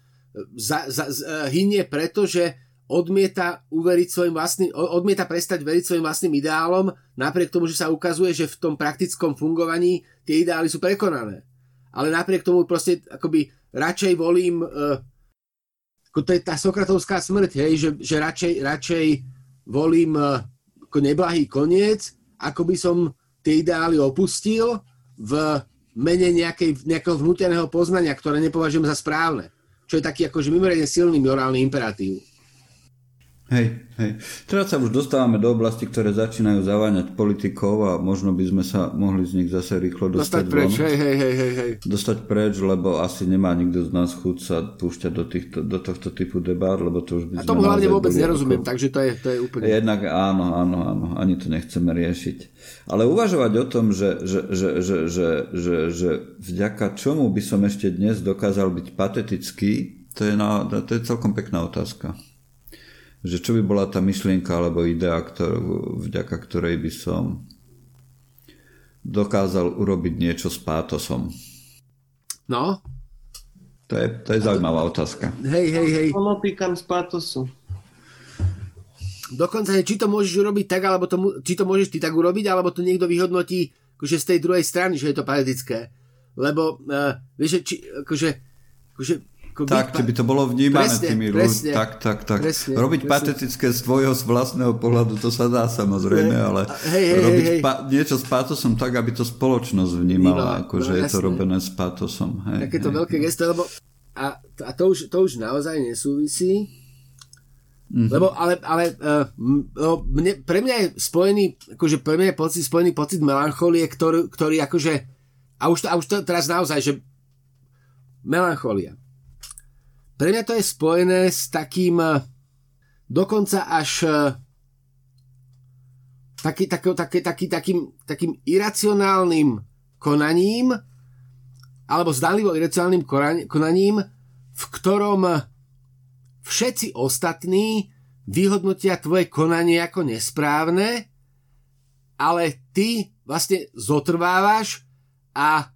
za, za, z, hynie preto, že odmieta uveriť svojim vlastným, odmieta prestať veriť svojim vlastným ideálom, napriek tomu, že sa ukazuje, že v tom praktickom fungovaní tie ideály sú prekonané. Ale napriek tomu proste akoby radšej volím uh, ako to je tá sokratovská smrť, hej, že, že radšej, radšej volím uh, ako neblahý koniec, ako by som tie ideály opustil v mene nejakej, nejakého vnúteného poznania, ktoré nepovažujem za správne. Čo je taký akože mimoriadne silný morálny imperatív. Hej, hej. Teraz sa už dostávame do oblasti, ktoré začínajú zaváňať politikov a možno by sme sa mohli z nich zase rýchlo dostať, Dostať preč, von. hej, hej, hej, hej, hej. Dostať preč, lebo asi nemá nikto z nás chuť sa púšťať do, týchto, do tohto typu debát, lebo to už by A tomu hlavne vôbec nerozumiem, ako- takže to je, to je úplne... Jednak áno, áno, áno, ani to nechceme riešiť. Ale uvažovať o tom, že, že, že, že, že, že, že vďaka čomu by som ešte dnes dokázal byť patetický, to je, na, to je celkom pekná otázka. Že čo by bola tá myšlienka alebo idea, ktorú, vďaka ktorej by som dokázal urobiť niečo s pátosom. No, To je, to je zaujímavá otázka. hej, hej, hej. Monopikam z patosu. Dokonca, či to môžeš urobiť tak, alebo to, či to môžeš ty tak urobiť, alebo to niekto vyhodnotí akože z tej druhej strany, že je to patetické. Lebo, uh, vieš, že či, akože, akože ako Tak, byť by to bolo vnímané Presne, tými presne. Tak, tak, tak. Presne, robiť presne. patetické z tvojho z vlastného pohľadu, to sa dá samozrejme, ale Hej, hej, robiť hej, hej. Pa- niečo s pátosom tak, aby to spoločnosť Vnímala, vnímala, ako no, že je to robené s pátosom. Hej, takéto hej. veľké gesto, lebo a, a to, už, to už naozaj nesúvisí. Mhm. Mm-hmm. Lebo, ale, ale uh, no, mne, pre mňa je spojený, akože pre mňa je pocit, spojený pocit melancholie, ktorý, ktorý akože, a už to, a už to teraz naozaj, že melancholia. Pre mňa to je spojené s takým eh, dokonca až eh, taký, taký, taký, taký, takým, takým iracionálnym konaním alebo zdánlivo iracionálnym konaním, v ktorom všetci ostatní vyhodnotia tvoje konanie ako nesprávne, ale ty vlastne zotrvávaš a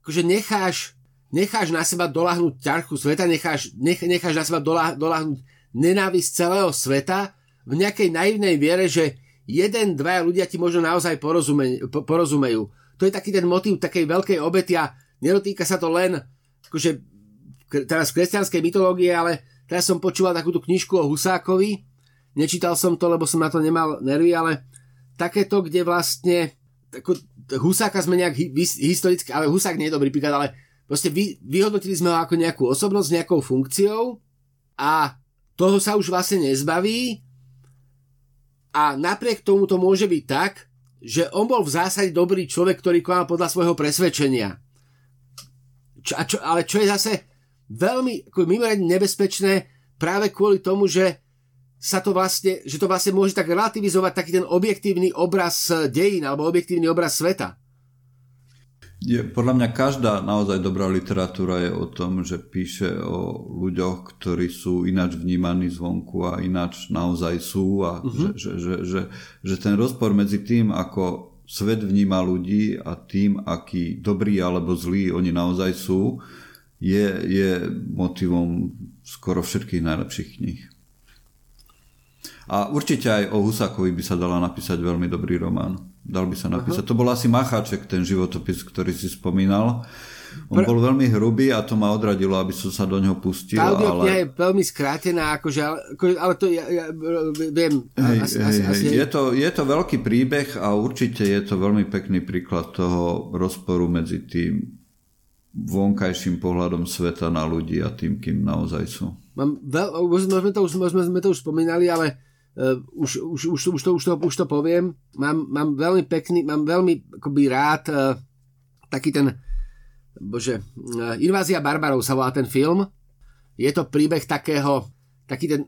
akože necháš, necháš na seba doláhnuť ťarchu sveta, necháš, nech, necháš na seba dolah, doláhnuť nenávisť celého sveta v nejakej naivnej viere, že jeden, dvaja ľudia ti možno naozaj porozume, po- porozumejú. to je taký ten motív takej veľkej obety a nedotýka sa to len akože teraz kresťanskej mytológie, ale teraz som počúval takúto knižku o Husákovi, nečítal som to, lebo som na to nemal nervy, ale takéto, kde vlastne ako, Husáka sme nejak historicky, ale Husák nie je dobrý príklad, ale proste vy, vyhodnotili sme ho ako nejakú osobnosť, nejakou funkciou a toho sa už vlastne nezbaví a napriek tomu to môže byť tak, že on bol v zásade dobrý človek, ktorý konal podľa svojho presvedčenia. Čo, a čo, ale čo je zase veľmi mimoriadne nebezpečné práve kvôli tomu, že sa to vlastne, že to vlastne môže tak relativizovať taký ten objektívny obraz dejín alebo objektívny obraz sveta. Je, podľa mňa každá naozaj dobrá literatúra je o tom, že píše o ľuďoch, ktorí sú ináč vnímaní zvonku a ináč naozaj sú a uh-huh. že, že, že, že ten rozpor medzi tým, ako svet vníma ľudí a tým, aký dobrý alebo zlý oni naozaj sú, je, je motivom skoro všetkých najlepších kníh. A určite aj o Husákovi by sa dala napísať veľmi dobrý román. Dal by sa napísať. Uh-huh. To bol asi Macháček, ten životopis, ktorý si spomínal. On Pr- bol veľmi hrubý a to ma odradilo, aby som sa do neho pustil. Tá ale... je veľmi skrátená, akože, ale to ja, ja viem. Hej, asi, hej, asi, hej. Asi... Je, to, je to veľký príbeh a určite je to veľmi pekný príklad toho rozporu medzi tým vonkajším pohľadom sveta na ľudí a tým, kým naozaj sú. Mám veľ, sme to už, sme to už spomínali, ale uh, už, už, už, už, to, už, to, už to poviem, mám, mám veľmi pekný, mám veľmi akoby rád uh, taký ten, bože, uh, Invázia barbarov sa volá ten film. Je to príbeh takého, taký ten,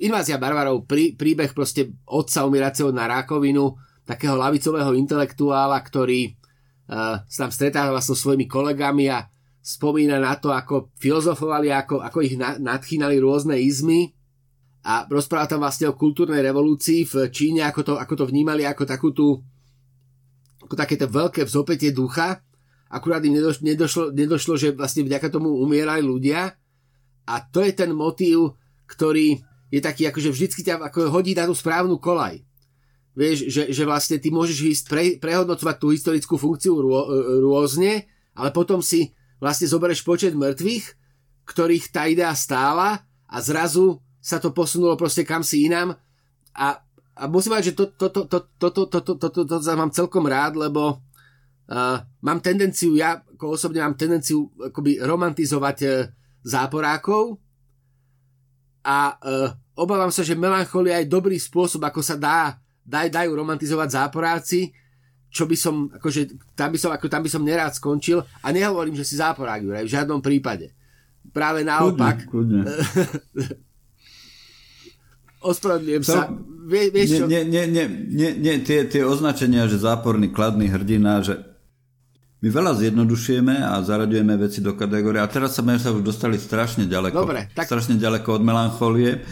Invázia barbarov, prí, príbeh proste otca umieracieho na rákovinu, takého lavicového intelektuála, ktorý uh, sa tam stretáva so svojimi kolegami a spomína na to, ako filozofovali, ako, ako ich na, nadchýnali rôzne izmy a rozpráva tam vlastne o kultúrnej revolúcii v Číne, ako to, ako to vnímali ako takú tú ako takéto veľké vzopetie ducha. Akurát im nedošlo, nedošlo, nedošlo, že vlastne vďaka tomu umierali ľudia. A to je ten motív, ktorý je taký, akože vždycky ťa ako hodí na tú správnu kolaj. Vieš, že, že vlastne ty môžeš ísť pre, prehodnocovať tú historickú funkciu rô, rôzne, ale potom si vlastne zoberieš počet mŕtvych, ktorých tá idea stála a zrazu sa to posunulo proste kam si inám a, a musím povedať, že to, to, to, to, to, to, to, to, to, to, to mám celkom rád, lebo uh, mám tendenciu, ja ako osobne mám tendenciu akoby romantizovať uh, záporákov a uh, obávam sa, že melancholia je dobrý spôsob, ako sa dá, daj, dajú romantizovať záporáci, čo by som, akože, tam by som, ako tam by som nerád skončil a nehovorím, že si záporák, v žiadnom prípade. Práve naopak. Kudne, kudne. Ospravedlňujem sa. Vie, vieš čo? Nie, nie, nie, nie, nie tie, tie označenia, že záporný, kladný hrdina, že my veľa zjednodušujeme a zaraďujeme veci do kategórie a teraz sme sa už dostali strašne ďaleko. Dobre, tak... Strašne ďaleko od melancholie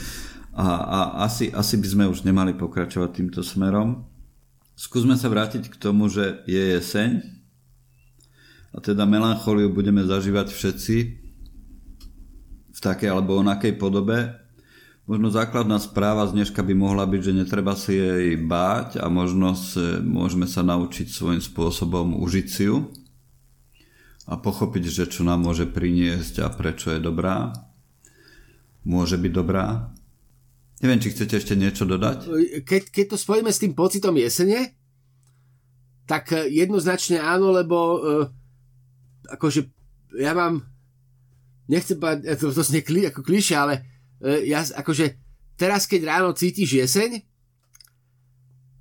a, a asi, asi by sme už nemali pokračovať týmto smerom. Skúsme sa vrátiť k tomu, že je jeseň a teda melancholiu budeme zažívať všetci v takej alebo onakej podobe Možno základná správa z dneška by mohla byť, že netreba si jej báť a možno si, môžeme sa naučiť svojím spôsobom užiť si ju a pochopiť, že čo nám môže priniesť a prečo je dobrá. Môže byť dobrá. Neviem, či chcete ešte niečo dodať? Keď, keď to spojíme s tým pocitom jesene, tak jednoznačne áno, lebo uh, akože ja mám nechcem povedať, to, to znie ako klišie, ale ja, akože teraz keď ráno cítiš jeseň,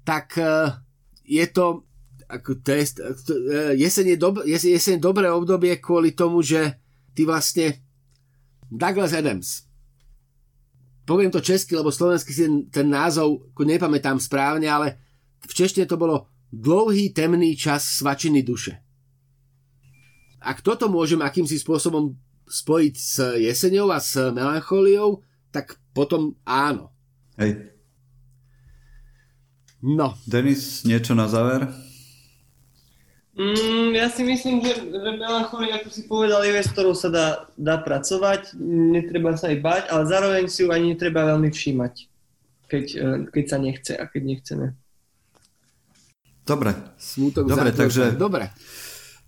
tak e, je to ako je, e, jeseň, je dob, jeseň je dobré obdobie kvôli tomu, že ty vlastne Douglas Adams poviem to česky, lebo slovensky si ten, ten názov nepamätám správne, ale v češtine to bolo dlouhý temný čas svačiny duše. Ak toto môžem akýmsi spôsobom spojiť s jeseňou a s melanchóliou, tak potom áno. Hej. No. Denis, niečo na záver? Mm, ja si myslím, že, že melancholia, ako si povedal, je vec, ktorou sa dá, dá pracovať, netreba sa aj bať, ale zároveň si ju ani netreba veľmi všímať, keď, eh, keď sa nechce a keď nechceme. Dobre. Smutok Dobre, takže, Dobre.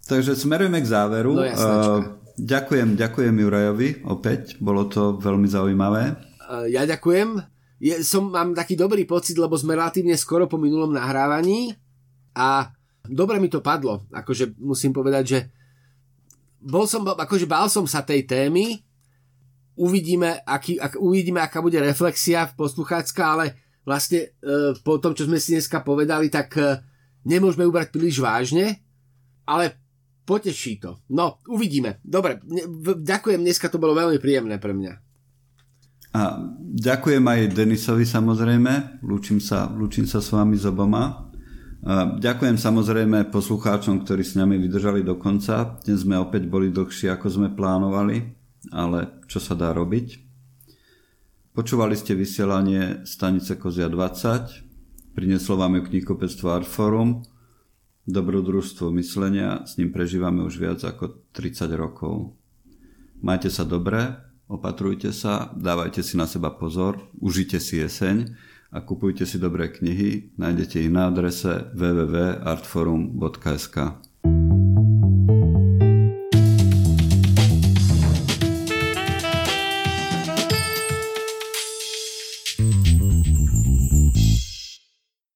takže smerujeme k záveru. No, ďakujem, ďakujem Jurajovi opäť, bolo to veľmi zaujímavé. Uh, ja ďakujem. Je, som, mám taký dobrý pocit, lebo sme relatívne skoro po minulom nahrávaní a dobre mi to padlo. Akože musím povedať, že bol som, akože bál som sa tej témy, uvidíme, aký, ak, uvidíme, aká bude reflexia posluchácka, ale vlastne e, po tom, čo sme si dneska povedali, tak e, nemôžeme ubrať príliš vážne, ale poteší to. No, uvidíme. Dobre, ďakujem, dneska to bolo veľmi príjemné pre mňa. A ďakujem aj Denisovi samozrejme, lúčim sa, lúčim sa s vami z oboma. A ďakujem samozrejme poslucháčom, ktorí s nami vydržali do konca. Dnes sme opäť boli dlhšie, ako sme plánovali, ale čo sa dá robiť? Počúvali ste vysielanie stanice Kozia 20, prinieslo vám ju knihkopectvo Artforum, dobrodružstvo myslenia, s ním prežívame už viac ako 30 rokov. Majte sa dobre, opatrujte sa, dávajte si na seba pozor, užite si jeseň a kupujte si dobré knihy, nájdete ich na adrese www.artforum.sk.